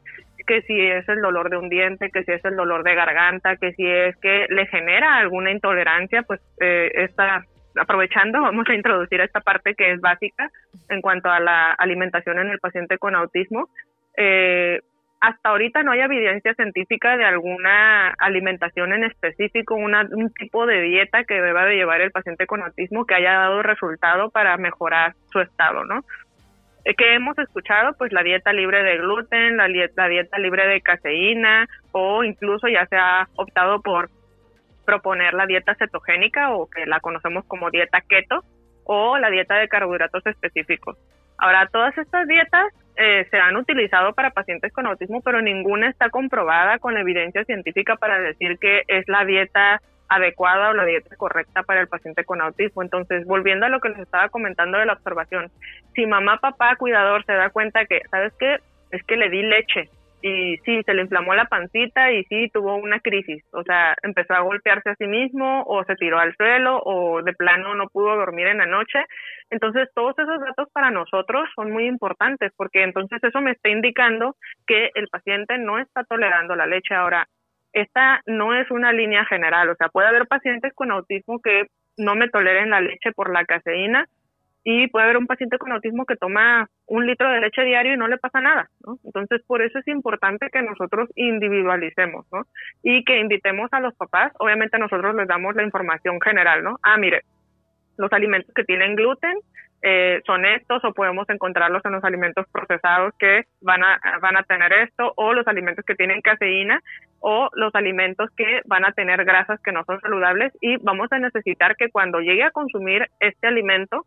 que si es el dolor de un diente, que si es el dolor de garganta, que si es que le genera alguna intolerancia, pues eh, esta aprovechando, vamos a introducir esta parte que es básica en cuanto a la alimentación en el paciente con autismo. Eh, hasta ahorita no hay evidencia científica de alguna alimentación en específico, una, un tipo de dieta que deba de llevar el paciente con autismo que haya dado resultado para mejorar su estado, ¿no? Que hemos escuchado, pues la dieta libre de gluten, la, la dieta libre de caseína o incluso ya se ha optado por proponer la dieta cetogénica o que la conocemos como dieta keto o la dieta de carbohidratos específicos. Ahora, todas estas dietas eh, se han utilizado para pacientes con autismo, pero ninguna está comprobada con evidencia científica para decir que es la dieta adecuada o la dieta correcta para el paciente con autismo. Entonces, volviendo a lo que les estaba comentando de la observación, si mamá, papá, cuidador se da cuenta que, ¿sabes qué? Es que le di leche y sí, se le inflamó la pancita y sí, tuvo una crisis. O sea, empezó a golpearse a sí mismo o se tiró al suelo o de plano no pudo dormir en la noche. Entonces, todos esos datos para nosotros son muy importantes porque entonces eso me está indicando que el paciente no está tolerando la leche. Ahora, esta no es una línea general, o sea, puede haber pacientes con autismo que no me toleren la leche por la caseína, y puede haber un paciente con autismo que toma un litro de leche diario y no le pasa nada, ¿no? Entonces, por eso es importante que nosotros individualicemos, ¿no? Y que invitemos a los papás, obviamente nosotros les damos la información general, ¿no? Ah, mire, los alimentos que tienen gluten eh, son estos o podemos encontrarlos en los alimentos procesados que van a, van a tener esto o los alimentos que tienen caseína o los alimentos que van a tener grasas que no son saludables y vamos a necesitar que cuando llegue a consumir este alimento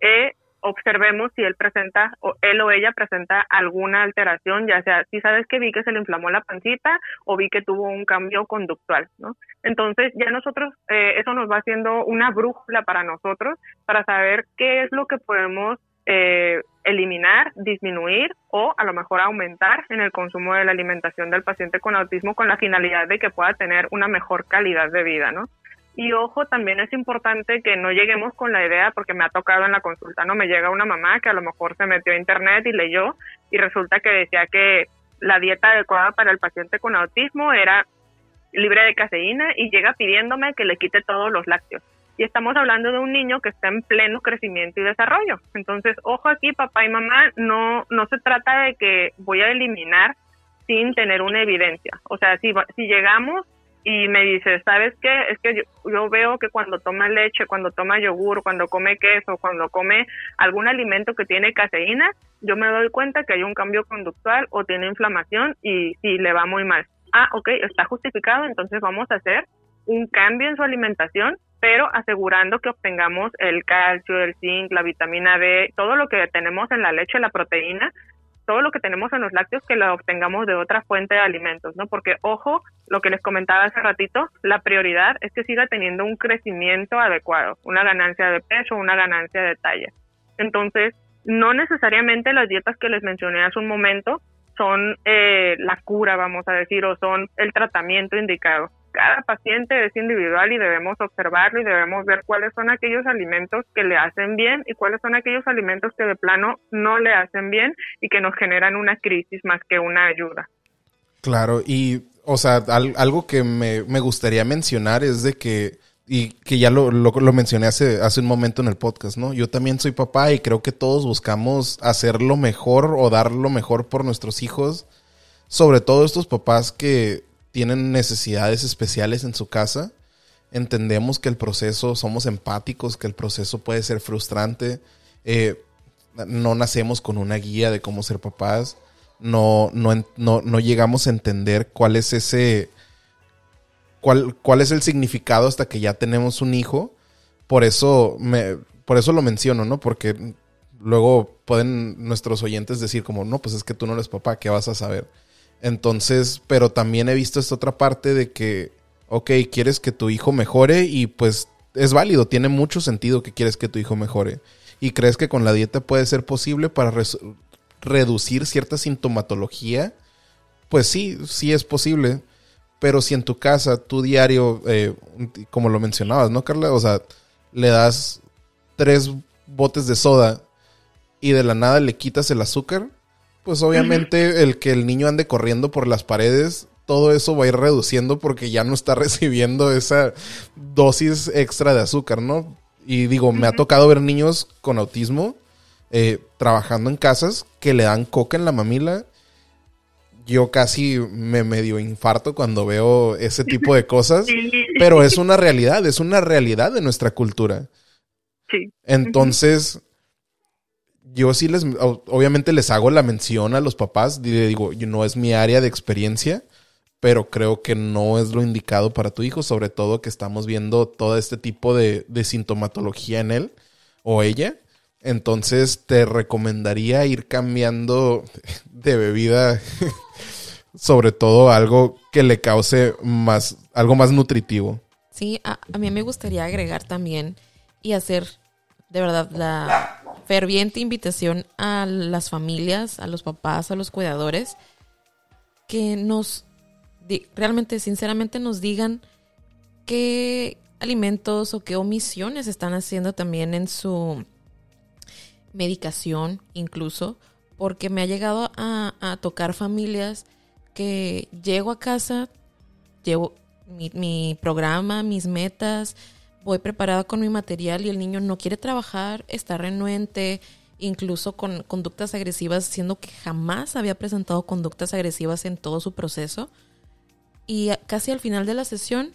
eh, observemos si él presenta o él o ella presenta alguna alteración, ya sea si sabes que vi que se le inflamó la pancita o vi que tuvo un cambio conductual, ¿no? Entonces ya nosotros, eh, eso nos va haciendo una brújula para nosotros para saber qué es lo que podemos eh, eliminar, disminuir o a lo mejor aumentar en el consumo de la alimentación del paciente con autismo con la finalidad de que pueda tener una mejor calidad de vida, ¿no? Y ojo, también es importante que no lleguemos con la idea, porque me ha tocado en la consulta, no me llega una mamá que a lo mejor se metió a internet y leyó y resulta que decía que la dieta adecuada para el paciente con autismo era libre de caseína y llega pidiéndome que le quite todos los lácteos. Y estamos hablando de un niño que está en pleno crecimiento y desarrollo. Entonces, ojo aquí, papá y mamá, no, no se trata de que voy a eliminar sin tener una evidencia. O sea, si, si llegamos y me dice, ¿sabes qué? Es que yo, veo que cuando toma leche, cuando toma yogur, cuando come queso, cuando come algún alimento que tiene caseína, yo me doy cuenta que hay un cambio conductual o tiene inflamación y, y le va muy mal. Ah, ok, está justificado, entonces vamos a hacer un cambio en su alimentación, pero asegurando que obtengamos el calcio, el zinc, la vitamina D, todo lo que tenemos en la leche, la proteína, todo lo que tenemos en los lácteos que lo obtengamos de otra fuente de alimentos, ¿no? Porque, ojo, lo que les comentaba hace ratito, la prioridad es que siga teniendo un crecimiento adecuado, una ganancia de peso, una ganancia de talla. Entonces, no necesariamente las dietas que les mencioné hace un momento son eh, la cura, vamos a decir, o son el tratamiento indicado cada paciente es individual y debemos observarlo y debemos ver cuáles son aquellos alimentos que le hacen bien y cuáles son aquellos alimentos que de plano no le hacen bien y que nos generan una crisis más que una ayuda. Claro, y o sea, algo que me, gustaría mencionar es de que, y que ya lo, lo, lo, mencioné hace, hace un momento en el podcast, ¿no? Yo también soy papá y creo que todos buscamos hacer lo mejor o dar lo mejor por nuestros hijos, sobre todo estos papás que tienen necesidades especiales en su casa. Entendemos que el proceso, somos empáticos, que el proceso puede ser frustrante. Eh, no nacemos con una guía de cómo ser papás. No, no, no, llegamos a entender cuál es ese. Cuál, cuál es el significado hasta que ya tenemos un hijo. Por eso, me, por eso lo menciono, ¿no? Porque luego pueden nuestros oyentes decir como, no, pues es que tú no eres papá, ¿qué vas a saber? Entonces, pero también he visto esta otra parte de que, ok, quieres que tu hijo mejore y pues es válido, tiene mucho sentido que quieres que tu hijo mejore. Y crees que con la dieta puede ser posible para reducir cierta sintomatología, pues sí, sí es posible. Pero si en tu casa, tu diario, eh, como lo mencionabas, ¿no, Carla? O sea, le das tres botes de soda y de la nada le quitas el azúcar, pues obviamente el que el niño ande corriendo por las paredes, todo eso va a ir reduciendo porque ya no está recibiendo esa dosis extra de azúcar, ¿no? Y digo, me ha tocado ver niños con autismo eh, trabajando en casas que le dan coca en la mamila. yo casi me medio infarto cuando veo ese tipo de cosas, pero es una realidad, es una realidad de nuestra cultura. Sí. Entonces, yo sí les, obviamente les hago la mención a los papás, digo, no es mi área de experiencia, pero creo que no es lo indicado para tu hijo, sobre todo que estamos viendo todo este tipo de, de sintomatología en él o ella. Entonces te recomendaría ir cambiando de bebida, sobre todo algo que le cause más, algo más nutritivo. Sí, a, a, mí me gustaría agregar también y hacer de verdad la ferviente invitación a las familias, a los papás, a los cuidadores, que nos, realmente, sinceramente nos digan qué alimentos o qué omisiones están haciendo también en su medicación incluso, porque me ha llegado a, tocar familias que llego a casa, llevo mi, programa, mis metas, voy preparada con mi material y el niño no quiere trabajar, está renuente, incluso con conductas agresivas, siendo que jamás había presentado conductas agresivas en todo su proceso. Y casi al final de la sesión,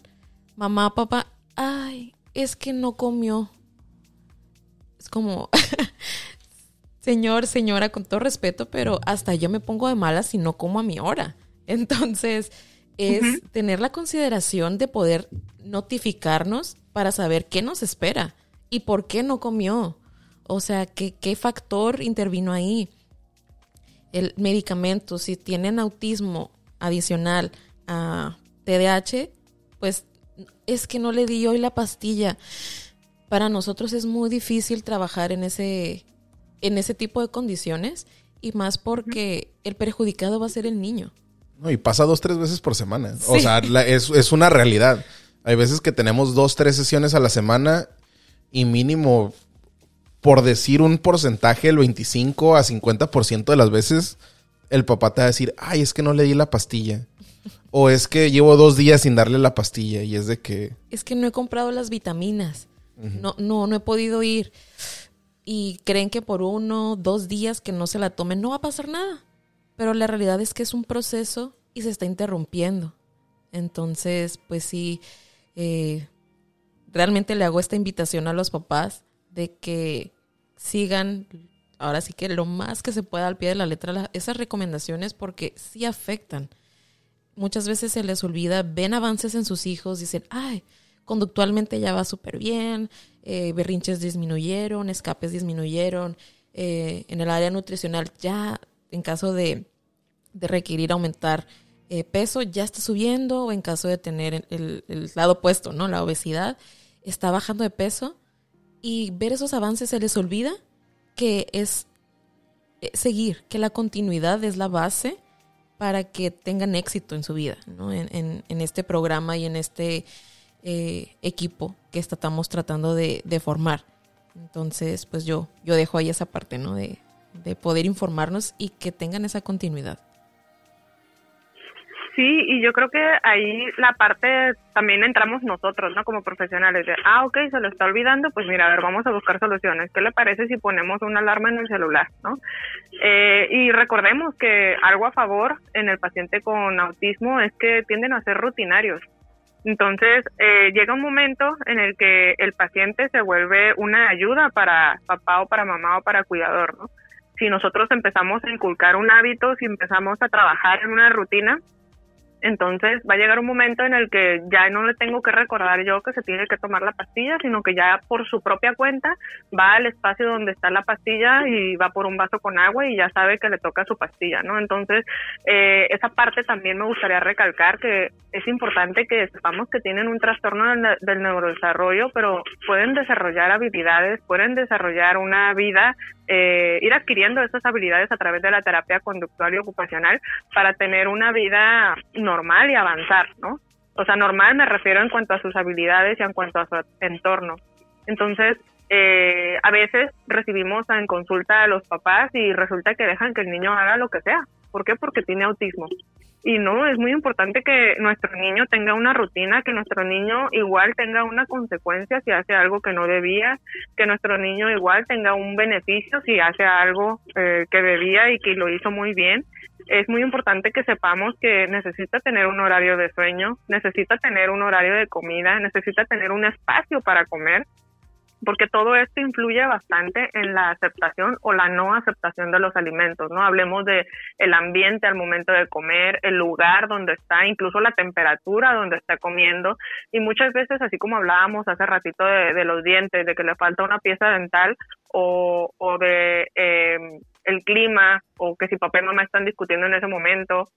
mamá, papá, ay, es que no comió. Es como, señor, señora, con todo respeto, pero hasta yo me pongo de mala si no como a mi hora. Entonces, es tener la consideración de poder notificarnos para saber qué nos espera y por qué no comió. O sea, qué, qué factor intervino ahí. El medicamento, si tienen autismo adicional a TDAH, pues es que no le di hoy la pastilla. Para nosotros es muy difícil trabajar en ese en ese tipo de condiciones y más porque el perjudicado va a ser el niño. No, y pasa dos, tres veces por semana. O sea, es, es, una realidad. Hay veces que tenemos dos, tres sesiones a la semana y mínimo, por decir un porcentaje, el 25 a 50% de las veces, el papá te va a decir, ay, es que no le di la pastilla. o es que llevo dos días sin darle la pastilla y es de que... Es que no he comprado las vitaminas. No, no, no he podido ir y creen que por uno, dos días que no se la tomen no va a pasar nada. Pero la realidad es que es un proceso y se está interrumpiendo. Entonces, pues sí, eh, realmente le hago esta invitación a los papás de que sigan, ahora sí que lo más que se pueda al pie de la letra, esas recomendaciones porque sí afectan. Muchas veces se les olvida, ven avances en sus hijos, dicen, ay, conductualmente ya va súper bien, eh, berrinches disminuyeron, escapes disminuyeron, eh, en el área nutricional ya en caso de, requerir aumentar eh, peso ya está subiendo o en caso de tener el, lado opuesto, ¿no? La obesidad está bajando de peso y ver esos avances se les olvida que es seguir, que la continuidad es la base para que tengan éxito en su vida, ¿no? en, en este programa y en este eh, equipo que estamos tratando de, formar. Entonces, pues yo, yo dejo ahí esa parte, ¿no? De, poder informarnos y que tengan esa continuidad. Sí, y yo creo que ahí la parte también entramos nosotros, ¿no? Como profesionales de, ah, ok, se lo está olvidando, pues mira, a ver, vamos a buscar soluciones. ¿Qué le parece si ponemos una alarma en el celular, ¿no? Eh, y recordemos que algo a favor en el paciente con autismo es que tienden a ser rutinarios. Entonces, eh, llega un momento en el que el paciente se vuelve una ayuda para papá o para mamá o para cuidador, ¿no? Si nosotros empezamos a inculcar un hábito, si empezamos a trabajar en una rutina, entonces va a llegar un momento en el que ya no le tengo que recordar yo que se tiene que tomar la pastilla, sino que ya por su propia cuenta va al espacio donde está la pastilla y va por un vaso con agua y ya sabe que le toca su pastilla, ¿no? Entonces, eh, esa parte también me gustaría recalcar que es importante que sepamos que tienen un trastorno del, neurodesarrollo, pero pueden desarrollar habilidades, pueden desarrollar una vida eh, ir adquiriendo esas habilidades a través de la terapia conductual y ocupacional para tener una vida normal y avanzar, ¿no? O sea, normal me refiero en cuanto a sus habilidades y en cuanto a su entorno. Entonces, eh, a veces recibimos en consulta a los papás y resulta que dejan que el niño haga lo que sea. ¿Por qué? Porque tiene autismo. Y no, es muy importante que nuestro niño tenga una rutina, que nuestro niño igual tenga una consecuencia si hace algo que no debía, que nuestro niño igual tenga un beneficio si hace algo eh, que debía y que lo hizo muy bien. es muy importante que sepamos que necesita tener un horario de sueño, necesita tener un horario de comida, necesita tener un espacio para comer porque todo esto influye bastante en la aceptación o la no aceptación de los alimentos, ¿no? Hablemos de el ambiente al momento de comer, el lugar donde está, incluso la temperatura donde está comiendo y muchas veces, así como hablábamos hace ratito de, los dientes, de que le falta una pieza dental o, o de eh, el clima o que si papá y mamá están discutiendo en ese momento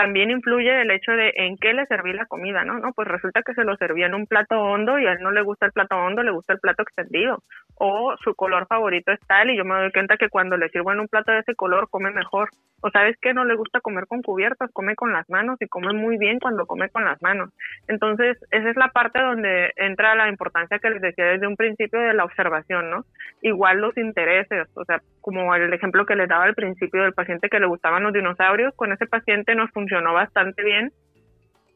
también influye el hecho de en qué le serví la comida, ¿no? No, pues resulta que se lo servía en un plato hondo y a él no le gusta el plato hondo, le gusta el plato extendido. O su color favorito es tal y yo me doy cuenta que cuando le sirvo en un plato de ese color come mejor. O sabes que no le gusta comer con cubiertos, come con las manos y come muy bien cuando come con las manos. Entonces, esa es la parte donde entra la importancia que les decía desde un principio de la observación, ¿no? Igual los intereses, o sea, como el ejemplo que les daba al principio del paciente que le gustaban los dinosaurios, con ese paciente nos funcionó bastante bien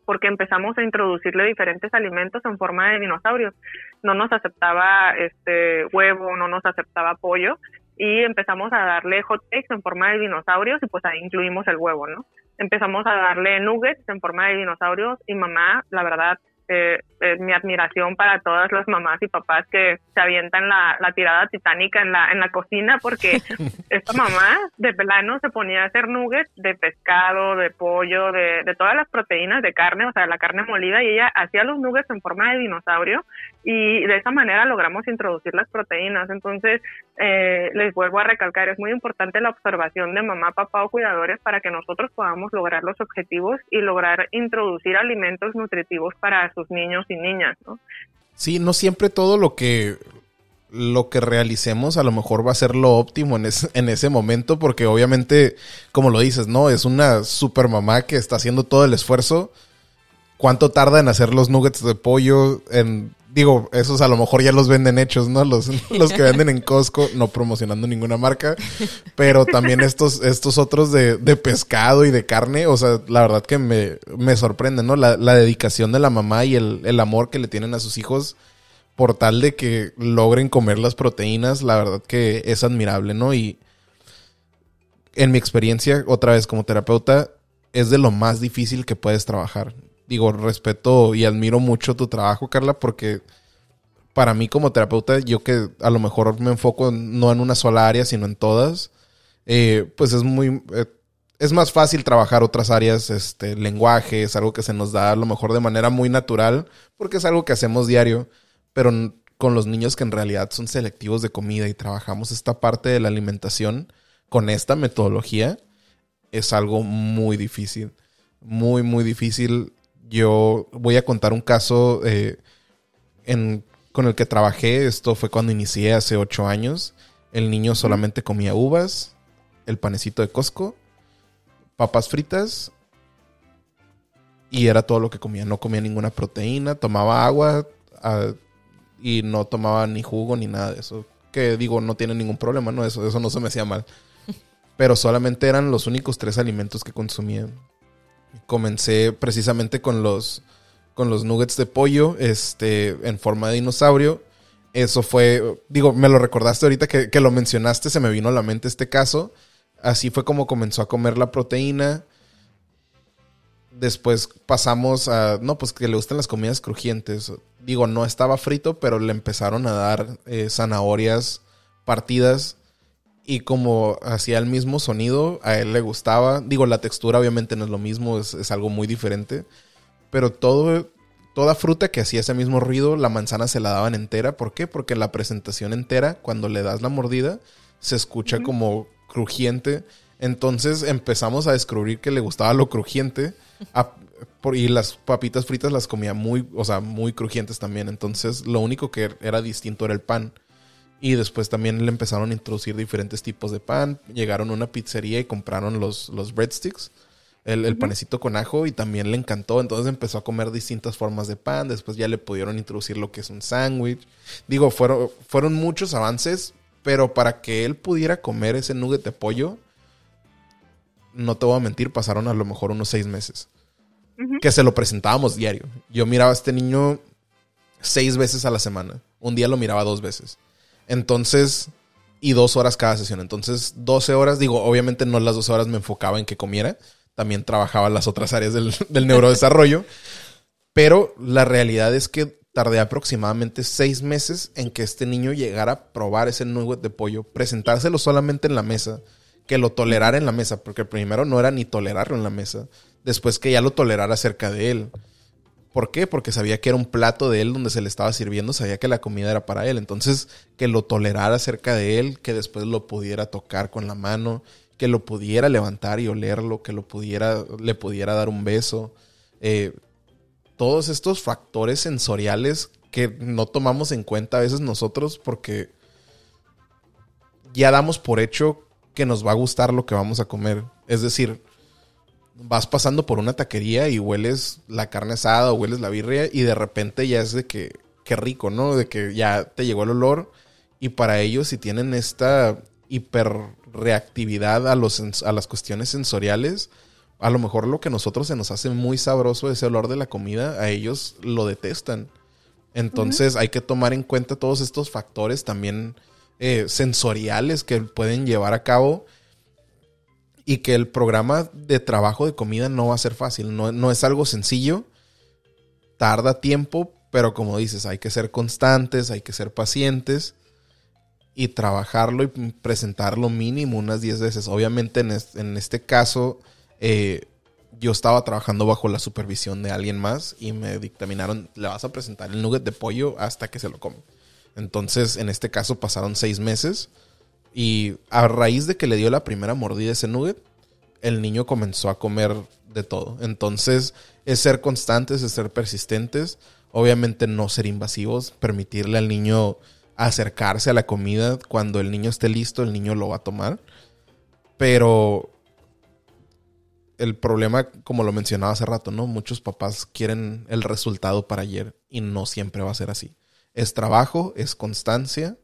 porque empezamos a introducirle diferentes alimentos en forma de dinosaurios. No nos aceptaba este huevo, no nos aceptaba pollo y empezamos a darle hot cakes en forma de dinosaurios y pues ahí incluimos el huevo, ¿no? Empezamos a darle nuggets en forma de dinosaurios y mamá, la verdad, eh, eh, mi admiración para todas las mamás y papás que se avientan la, la, tirada titánica en la, en la cocina porque esta mamá de plano se ponía a hacer nuggets de pescado, de pollo, de, de todas las proteínas de carne, o sea, la carne molida y ella hacía los nuggets en forma de dinosaurio y de esa manera logramos introducir las proteínas. Entonces, eh, les vuelvo a recalcar, es muy importante la observación de mamá, papá o cuidadores para que nosotros podamos lograr los objetivos y lograr introducir alimentos nutritivos para sus niños y niñas, ¿no? Sí, no siempre todo lo que lo que realicemos a lo mejor va a ser lo óptimo en, en ese momento, porque obviamente, como lo dices, ¿no? Es una super mamá que está haciendo todo el esfuerzo. ¿Cuánto tarda en hacer los nuggets de pollo? En, digo, esos a lo mejor ya los venden hechos, ¿no? Los, los que venden en Costco, no promocionando ninguna marca, pero también estos, estos otros de, de pescado y de carne, o sea, la verdad que me, me sorprende, ¿no? La, la dedicación de la mamá y el, el amor que le tienen a sus hijos por tal de que logren comer las proteínas, la verdad que es admirable, ¿no? Y en mi experiencia, otra vez como terapeuta, es de lo más difícil que puedes trabajar. Digo, respeto y admiro mucho tu trabajo, Carla, porque para mí como terapeuta, yo que a lo mejor me enfoco no en una sola área, sino en todas, eh, pues es muy... Eh, es más fácil trabajar otras áreas, este, lenguaje, es algo que se nos da a lo mejor de manera muy natural, porque es algo que hacemos diario pero con los niños que en realidad son selectivos de comida y trabajamos esta parte de la alimentación con esta metodología, es algo muy difícil. Muy, muy difícil. Yo voy a contar un caso eh, con el que trabajé. Esto fue cuando inicié hace ocho años. El niño solamente comía uvas, el panecito de Costco, papas fritas y era todo lo que comía. No comía ninguna proteína, tomaba agua, y no tomaba ni jugo ni nada de eso. Que digo, no tiene ningún problema, ¿no? Eso, eso no se me hacía mal. Pero solamente eran los únicos tres alimentos que consumía. Comencé precisamente con los, con los nuggets de pollo este, en forma de dinosaurio. Eso fue, digo, me lo recordaste ahorita que, que lo mencionaste, se me vino a la mente este caso. Así fue como comenzó a comer la proteína. Después pasamos a, no, pues que le gustan las comidas crujientes. Digo, no estaba frito, pero le empezaron a dar eh, zanahorias partidas y como hacía el mismo sonido, a él le gustaba. Digo, la textura obviamente no es lo mismo, es, algo muy diferente. Pero todo, toda fruta que hacía ese mismo ruido, la manzana se la daban entera. ¿Por qué? Porque la presentación entera, cuando le das la mordida, se escucha como crujiente. Entonces empezamos a descubrir que le gustaba lo crujiente y las papitas fritas las comía muy, o sea, muy crujientes también. Entonces, lo único que era distinto era el pan. Y después también le empezaron a introducir diferentes tipos de pan. Llegaron a una pizzería y compraron los, los breadsticks, el, panecito con ajo, y también le encantó. Entonces empezó a comer distintas formas de pan. Después ya le pudieron introducir lo que es un sándwich. Digo, fueron, fueron muchos avances, pero para que él pudiera comer ese nugget de pollo, no te voy a mentir, pasaron a lo mejor unos seis meses. Que se lo presentábamos diario. Yo miraba a este niño seis veces a la semana. Un día lo miraba dos veces. Entonces, y dos horas cada sesión. Entonces, 12 horas, digo, obviamente no las 12 horas me enfocaba en que comiera, también trabajaba las otras áreas del, del neurodesarrollo, pero la realidad es que tardé aproximadamente seis meses en que este niño llegara a probar ese nugget de pollo, presentárselo solamente en la mesa, que lo tolerara en la mesa, porque primero no era ni tolerarlo en la mesa, después que ya lo tolerara cerca de él. ¿Por qué? Porque sabía que era un plato de él donde se le estaba sirviendo, sabía que la comida era para él. Entonces, que lo tolerara cerca de él, que después lo pudiera tocar con la mano, que lo pudiera levantar y olerlo, que lo pudiera, le pudiera dar un beso. Eh, todos estos factores sensoriales que no tomamos en cuenta a veces nosotros porque ya damos por hecho que nos va a gustar lo que vamos a comer. Es decir, vas pasando por una taquería y hueles la carne asada o hueles la birria y de repente ya es de que, qué rico, ¿no? De que ya te llegó el olor y para ellos si tienen esta hiperreactividad a, los, a las cuestiones sensoriales, a lo mejor lo que a nosotros se nos hace muy sabroso ese olor de la comida, a ellos lo detestan. Entonces hay que tomar en cuenta todos estos factores también eh, sensoriales que pueden llevar a cabo y que el programa de trabajo de comida no va a ser fácil, no, no, es algo sencillo, tarda tiempo, pero como dices, hay que ser constantes, hay que ser pacientes y trabajarlo y presentarlo mínimo unas 10 veces. Obviamente en, en este caso eh, yo estaba trabajando bajo la supervisión de alguien más y me dictaminaron, le vas a presentar el nugget de pollo hasta que se lo come. Entonces, en este caso pasaron seis meses y a raíz de que le dio la primera mordida ese nugget, el niño comenzó a comer de todo. Entonces, es ser constantes, es ser persistentes, obviamente no ser invasivos, permitirle al niño acercarse a la comida. Cuando el niño esté listo, el niño lo va a tomar. Pero el problema, como lo mencionaba hace rato, ¿no? Muchos papás quieren el resultado para ayer y no siempre va a ser así. Es trabajo, es constancia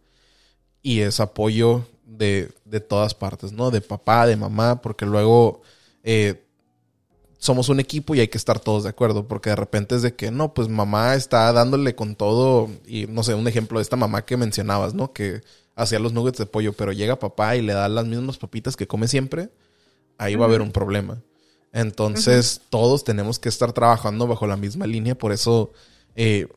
y es apoyo de, de todas partes, ¿no? De papá, de mamá, porque luego eh, somos un equipo y hay que estar todos de acuerdo, porque de repente es de que, no, pues mamá está dándole con todo, y no sé, un ejemplo de esta mamá que mencionabas, ¿no? Que hacía los nuggets de pollo, pero llega papá y le da las mismas papitas que come siempre, ahí va a haber un problema. Entonces, todos tenemos que estar trabajando bajo la misma línea, por eso eh,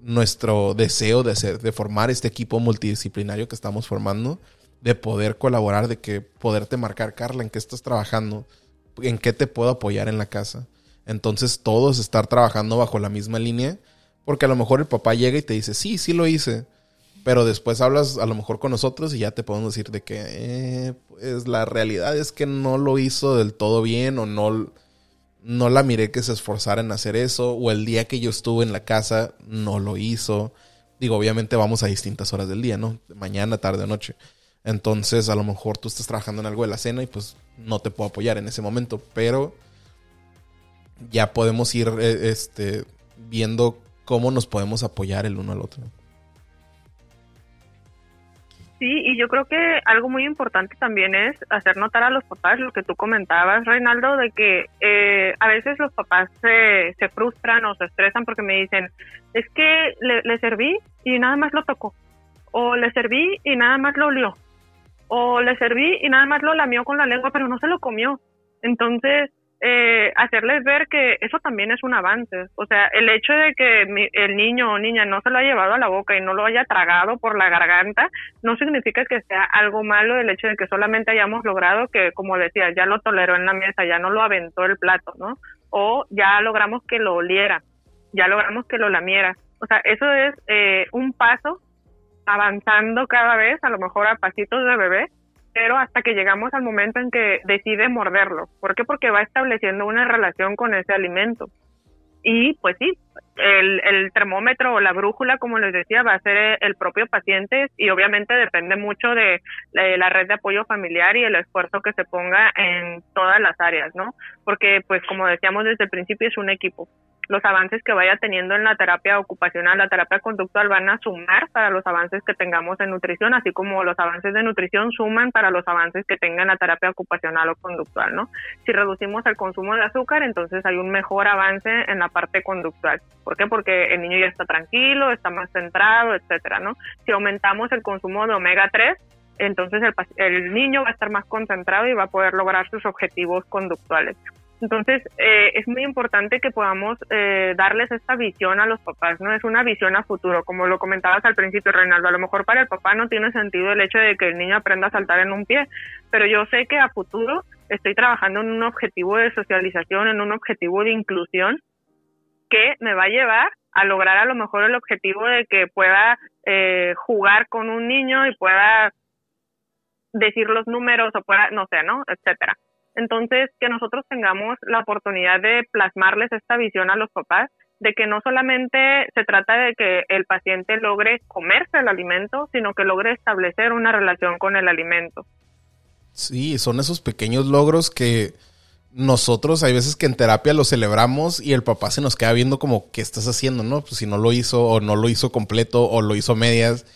nuestro deseo de, ser, de formar este equipo multidisciplinario que estamos formando, de poder colaborar, de que poderte marcar, Carla, en qué estás trabajando, en qué te puedo apoyar en la casa. Entonces, todos estar trabajando bajo la misma línea, porque a lo mejor el papá llega y te dice, sí, sí lo hice, pero después hablas a lo mejor con nosotros y ya te podemos decir de que eh, pues la realidad es que no lo hizo del todo bien o no, no la miré que se esforzara en hacer eso o el día que yo estuve en la casa no lo hizo. Digo, obviamente vamos a distintas horas del día, ¿no? Mañana, tarde, noche. Entonces, a lo mejor tú estás trabajando en algo de la cena y pues no te puedo apoyar en ese momento, pero ya podemos ir eh, este, viendo cómo nos podemos apoyar el uno al otro. Sí, y yo creo que algo muy importante también es hacer notar a los papás lo que tú comentabas, Reinaldo, de que eh, a veces los papás se, frustran o se estresan porque me dicen, es que le, le serví y nada más lo tocó, o le serví y nada más lo olió, o le serví y nada más lo lamió con la lengua, pero no se lo comió. Entonces, eh, hacerles ver que eso también es un avance. O sea, el hecho de que el niño o niña no se lo haya llevado a la boca y no lo haya tragado por la garganta, no significa que sea algo malo el hecho de que solamente hayamos logrado que, como decía, ya lo toleró en la mesa, ya no lo aventó el plato, ¿no? O ya logramos que lo oliera, ya logramos que lo lamiera. O sea, eso es eh, un paso avanzando cada vez, a lo mejor a pasitos de bebé, pero hasta que llegamos al momento en que decide morderlo. ¿Por qué? Porque va estableciendo una relación con ese alimento. Y pues sí, el, el termómetro o la brújula, como les decía, va a ser el propio paciente y obviamente depende mucho de, la red de apoyo familiar y el esfuerzo que se ponga en todas las áreas, ¿no? Porque pues como decíamos desde el principio es un equipo los avances que vaya teniendo en la terapia ocupacional, la terapia conductual van a sumar para los avances que tengamos en nutrición, así como los avances de nutrición suman para los avances que tenga la terapia ocupacional o conductual, ¿no? Si reducimos el consumo de azúcar, entonces hay un mejor avance en la parte conductual. ¿Por qué? Porque el niño ya está tranquilo, está más centrado, etcétera, ¿no? Si aumentamos el consumo de omega 3, entonces el, el niño va a estar más concentrado y va a poder lograr sus objetivos conductuales. Entonces, eh, es muy importante que podamos eh, darles esta visión a los papás, ¿no? Es una visión a futuro, como lo comentabas al principio, Reinaldo. A lo mejor para el papá no tiene sentido el hecho de que el niño aprenda a saltar en un pie, pero yo sé que a futuro estoy trabajando en un objetivo de socialización, en un objetivo de inclusión que me va a llevar a lograr a lo mejor el objetivo de que pueda eh, jugar con un niño y pueda decir los números o pueda, no sé, ¿no? Etcétera. Entonces, que nosotros tengamos la oportunidad de plasmarles esta visión a los papás de que no solamente se trata de que el paciente logre comerse el alimento, sino que logre establecer una relación con el alimento. Sí, son esos pequeños logros que nosotros hay veces que en terapia lo celebramos y el papá se nos queda viendo como qué estás haciendo, ¿no? Pues si no lo hizo o no lo hizo completo o lo hizo medias.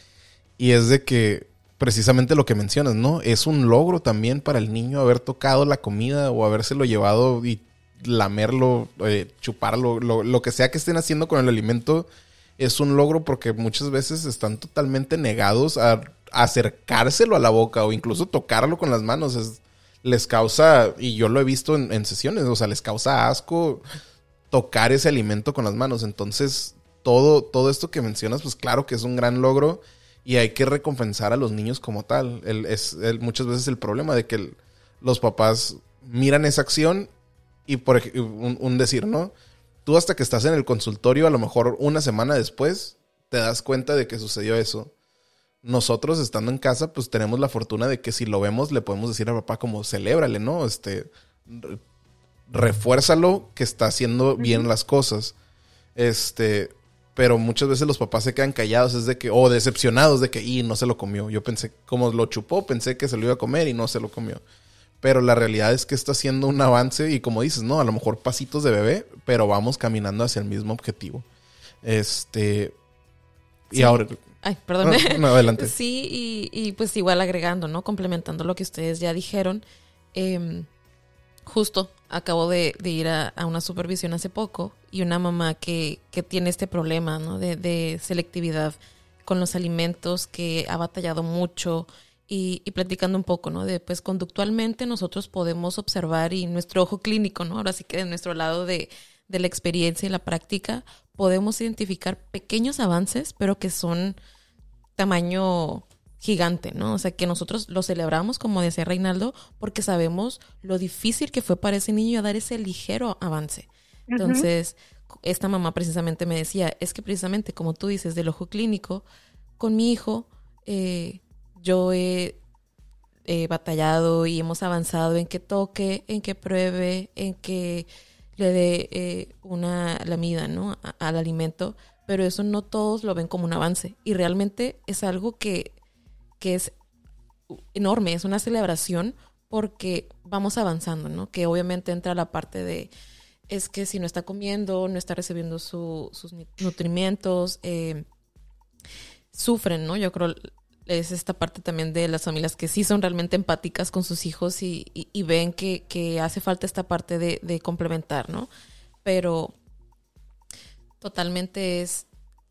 Y es de que precisamente lo que mencionas, ¿no? Es un logro también para el niño haber tocado la comida o habérselo llevado y lamerlo, eh, chuparlo, lo, que sea que estén haciendo con el alimento, es un logro porque muchas veces están totalmente negados a, acercárselo a la boca o incluso tocarlo con las manos. les causa, y yo lo he visto en, en sesiones, o sea, les causa asco tocar ese alimento con las manos. Entonces, todo, todo esto que mencionas, pues claro que es un gran logro y hay que recompensar a los niños como tal. es muchas veces el problema de que los papás miran esa acción y por un, un, decir, ¿no? Tú hasta que estás en el consultorio, a lo mejor una semana después, te das cuenta de que sucedió eso. Nosotros estando en casa, pues tenemos la fortuna de que si lo vemos, le podemos decir a papá como, celébrale, ¿no? Este, refuérzalo que está haciendo bien las cosas. Este, pero muchas veces los papás se quedan callados, es de que, o decepcionados de que, y no se lo comió. Yo pensé, como lo chupó, pensé que se lo iba a comer y no se lo comió. Pero la realidad es que está haciendo un avance y como dices, no, a lo mejor pasitos de bebé, pero vamos caminando hacia el mismo objetivo. Este. Y ahora. Ay, perdón. No, adelante. sí, y, y, pues igual agregando, ¿no? Complementando lo que ustedes ya dijeron. Eh, justo acabo de, ir a, una supervisión hace poco y una mamá que, tiene este problema ¿no? de, selectividad con los alimentos, que ha batallado mucho y, platicando un poco, ¿no? De pues conductualmente nosotros podemos observar y nuestro ojo clínico, ¿no? Ahora sí que de nuestro lado de, de la experiencia y la práctica podemos identificar pequeños avances, pero que son tamaño gigante, ¿no? O sea, que nosotros lo celebramos, como decía Reinaldo, porque sabemos lo difícil que fue para ese niño dar ese ligero avance. Entonces, esta mamá precisamente me decía, es que precisamente como tú dices del ojo clínico, con mi hijo eh, yo he batallado y hemos avanzado en que toque, en que pruebe, en que le dé eh, una lamida, ¿no? al alimento, pero eso no todos lo ven como un avance y realmente es algo que que es enorme, es una celebración porque vamos avanzando, ¿no? Que obviamente entra la parte de, es que si no está comiendo, no está recibiendo sus nutrimientos, eh, sufren, ¿no? Yo creo es esta parte también de las familias que sí son realmente empáticas con sus hijos y, ven que, hace falta esta parte de complementar, ¿no? Pero totalmente es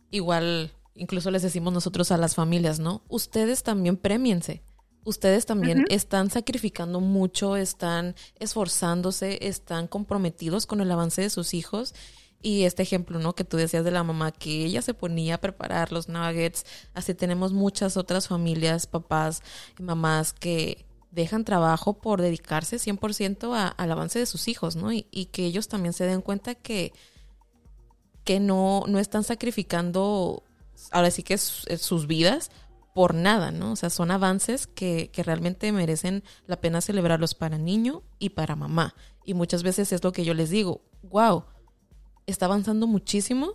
igual incluso les decimos nosotros a las familias, ¿no? Ustedes también premiense. Ustedes también están sacrificando mucho, están esforzándose, están comprometidos con el avance de sus hijos. Y este ejemplo, ¿no? Que tú decías de la mamá, que ella se ponía a preparar los nuggets. Así tenemos muchas otras familias, papás y mamás que dejan trabajo por dedicarse 100% al avance de sus hijos, ¿no? Y, y, que ellos también se den cuenta que, que no, no están sacrificando ahora sí que es, sus vidas por nada, ¿no? O sea, son avances que, que, realmente merecen la pena celebrarlos para niño y para mamá. Y muchas veces es lo que yo les digo, wow, está avanzando muchísimo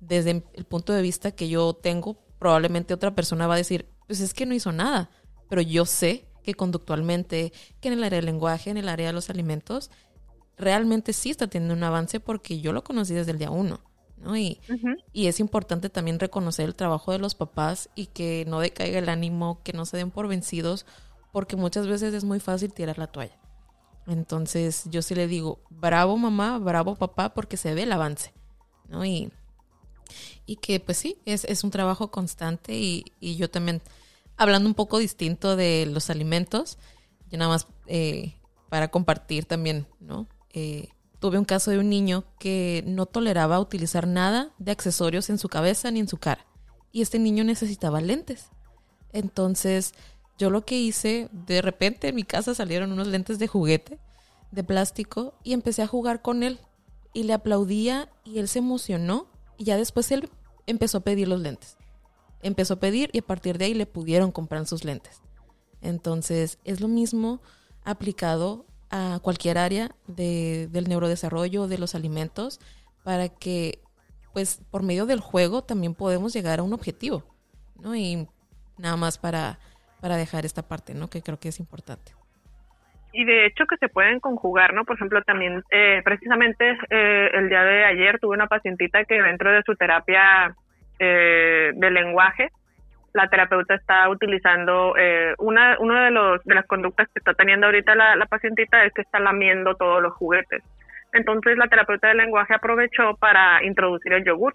desde el punto de vista que yo tengo. Probablemente otra persona va a decir, pues es que no hizo nada, pero yo sé que conductualmente, que en el área del lenguaje, en el área de los alimentos, realmente sí está teniendo un avance porque yo lo conocí desde el día uno. Y, y es importante también reconocer el trabajo de los papás y que no decaiga el ánimo, que no se den por vencidos, porque muchas veces es muy fácil tirar la toalla. Entonces yo sí le digo, bravo mamá, bravo papá, porque se ve el avance, ¿no? Y, y que pues sí, es, es un trabajo constante y, y yo también hablando un poco distinto de los alimentos, yo nada más eh, para compartir también, ¿no? Eh, tuve un caso de un niño que no toleraba utilizar nada de accesorios en su cabeza ni en su cara. Y este niño necesitaba lentes. Entonces, yo lo que hice, de repente en mi casa salieron unos lentes de juguete, de plástico, y empecé a jugar con él. Y le aplaudía y él se emocionó. Y ya después él empezó a pedir los lentes. Empezó a pedir y a partir de ahí le pudieron comprar sus lentes. Entonces, es lo mismo aplicado a cualquier área de, del neurodesarrollo, de los alimentos, para que, pues, por medio del juego también podemos llegar a un objetivo, ¿no? Y nada más para, para dejar esta parte, ¿no? Que creo que es importante. Y de hecho que se pueden conjugar, ¿no? Por ejemplo, también eh, precisamente eh, el día de ayer tuve una pacientita que dentro de su terapia eh, de lenguaje, la terapeuta está utilizando eh, una de los de las conductas que está teniendo ahorita la, la pacientita es que está lamiendo todos los juguetes. Entonces la terapeuta de lenguaje aprovechó para introducir el yogur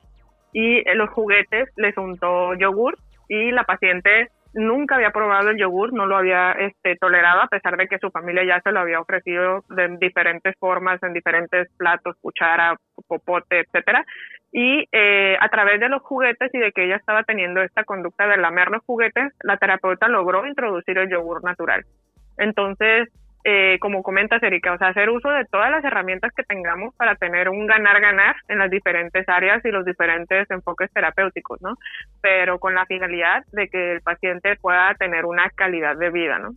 y los juguetes les untó yogur y la paciente nunca había probado el yogur, no lo había este, tolerado a pesar de que su familia ya se lo había ofrecido de diferentes formas, en diferentes platos, cuchara, popote, etcétera. Y eh, a través de los juguetes y de que ella estaba teniendo esta conducta de lamer los juguetes, la terapeuta logró introducir el yogur natural. Entonces, eh, como comentas, Erika, o sea, hacer uso de todas las herramientas que tengamos para tener un ganar-ganar en las diferentes áreas y los diferentes enfoques terapéuticos, ¿no? Pero con la finalidad de que el paciente pueda tener una calidad de vida, ¿no?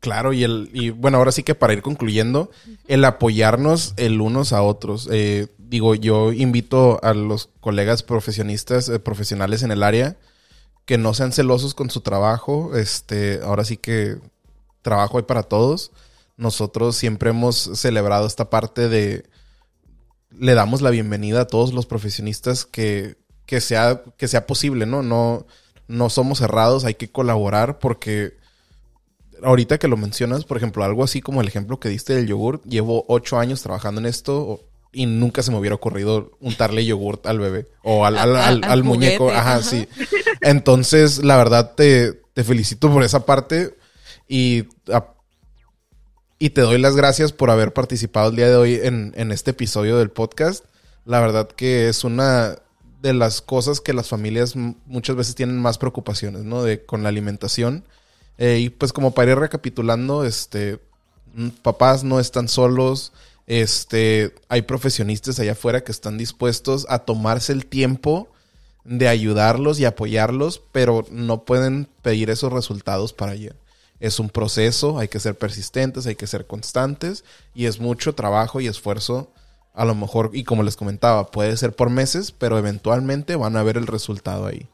Claro, y el, y bueno, ahora sí que para ir concluyendo, el apoyarnos el unos a otros. Eh, digo, yo invito a los colegas profesionistas, eh, profesionales en el área, que no sean celosos con su trabajo. Este, ahora sí que trabajo hay para todos nosotros siempre hemos celebrado esta parte de le damos la bienvenida a todos los profesionistas que, que, sea, que sea posible, ¿no? No, no somos cerrados, hay que colaborar porque ahorita que lo mencionas, por ejemplo, algo así como el ejemplo que diste del yogur, llevo ocho años trabajando en esto y nunca se me hubiera ocurrido untarle yogurt al bebé o al, al, muñeco. Ajá, sí. Entonces, la verdad, te, te felicito por esa parte y y te doy las gracias por haber participado el día de hoy en, este episodio del podcast. La verdad que es una de las cosas que las familias muchas veces tienen más preocupaciones, ¿no? De, con la alimentación. Eh, y pues como para ir recapitulando, este, papás no están solos, este, hay profesionistas allá afuera que están dispuestos a tomarse el tiempo de ayudarlos y apoyarlos, pero no pueden pedir esos resultados para allá. Es un proceso, hay que ser persistentes, hay que ser constantes y es mucho trabajo y esfuerzo. A lo mejor, y como les comentaba, puede ser por meses, pero eventualmente van a ver el resultado ahí.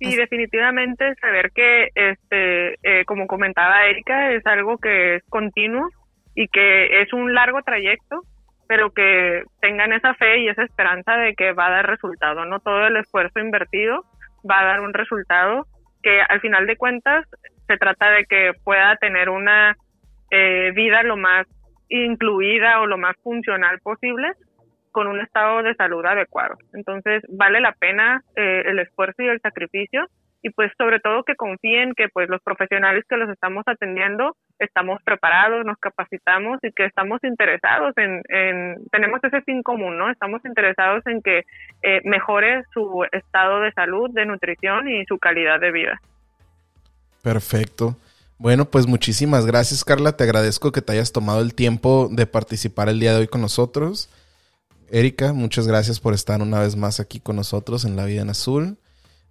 Sí, definitivamente saber que, este, eh, como comentaba Erika, es algo que es continuo y que es un largo trayecto, pero que tengan esa fe y esa esperanza de que va a dar resultado, no todo el esfuerzo invertido va a dar un resultado que al final de cuentas se trata de que pueda tener una eh, vida lo más incluida o lo más funcional posible con un estado de salud adecuado. Entonces, vale la pena eh, el esfuerzo y el sacrificio y pues sobre todo que confíen que pues los profesionales que los estamos atendiendo estamos preparados, nos capacitamos y que estamos interesados en, tenemos ese fin común, ¿no? Estamos interesados en que eh, mejore su estado de salud, de nutrición y su calidad de vida. Perfecto. Bueno, pues muchísimas gracias Carla, te agradezco que te hayas tomado el tiempo de participar el día de hoy con nosotros. Erika, muchas gracias por estar una vez más aquí con nosotros en La Vida en Azul.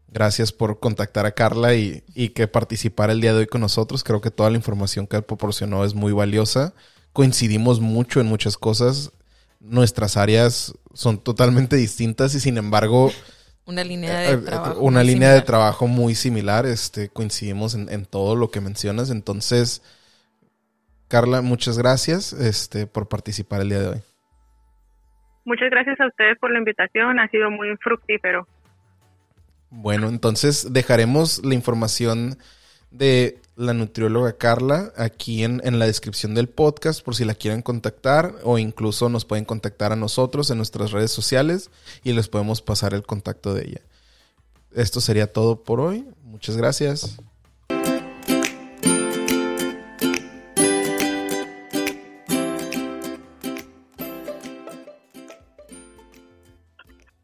Gracias por contactar a Carla y, que participara el día de hoy con nosotros. Creo que toda la información que proporcionó es muy valiosa. Coincidimos mucho en muchas cosas. Nuestras áreas son totalmente distintas y sin embargo una línea de eh, trabajo. Una línea de trabajo muy similar. Este, coincidimos en, todo lo que mencionas. Entonces, Carla, muchas gracias este, por participar el día de hoy. Muchas gracias a ustedes por la invitación. Ha sido muy fructífero. Bueno, entonces dejaremos la información de la nutrióloga Carla aquí en, en, la descripción del podcast por si la quieren contactar o incluso nos pueden contactar a nosotros en nuestras redes sociales y les podemos pasar el contacto de ella. Esto sería todo por hoy. Muchas gracias.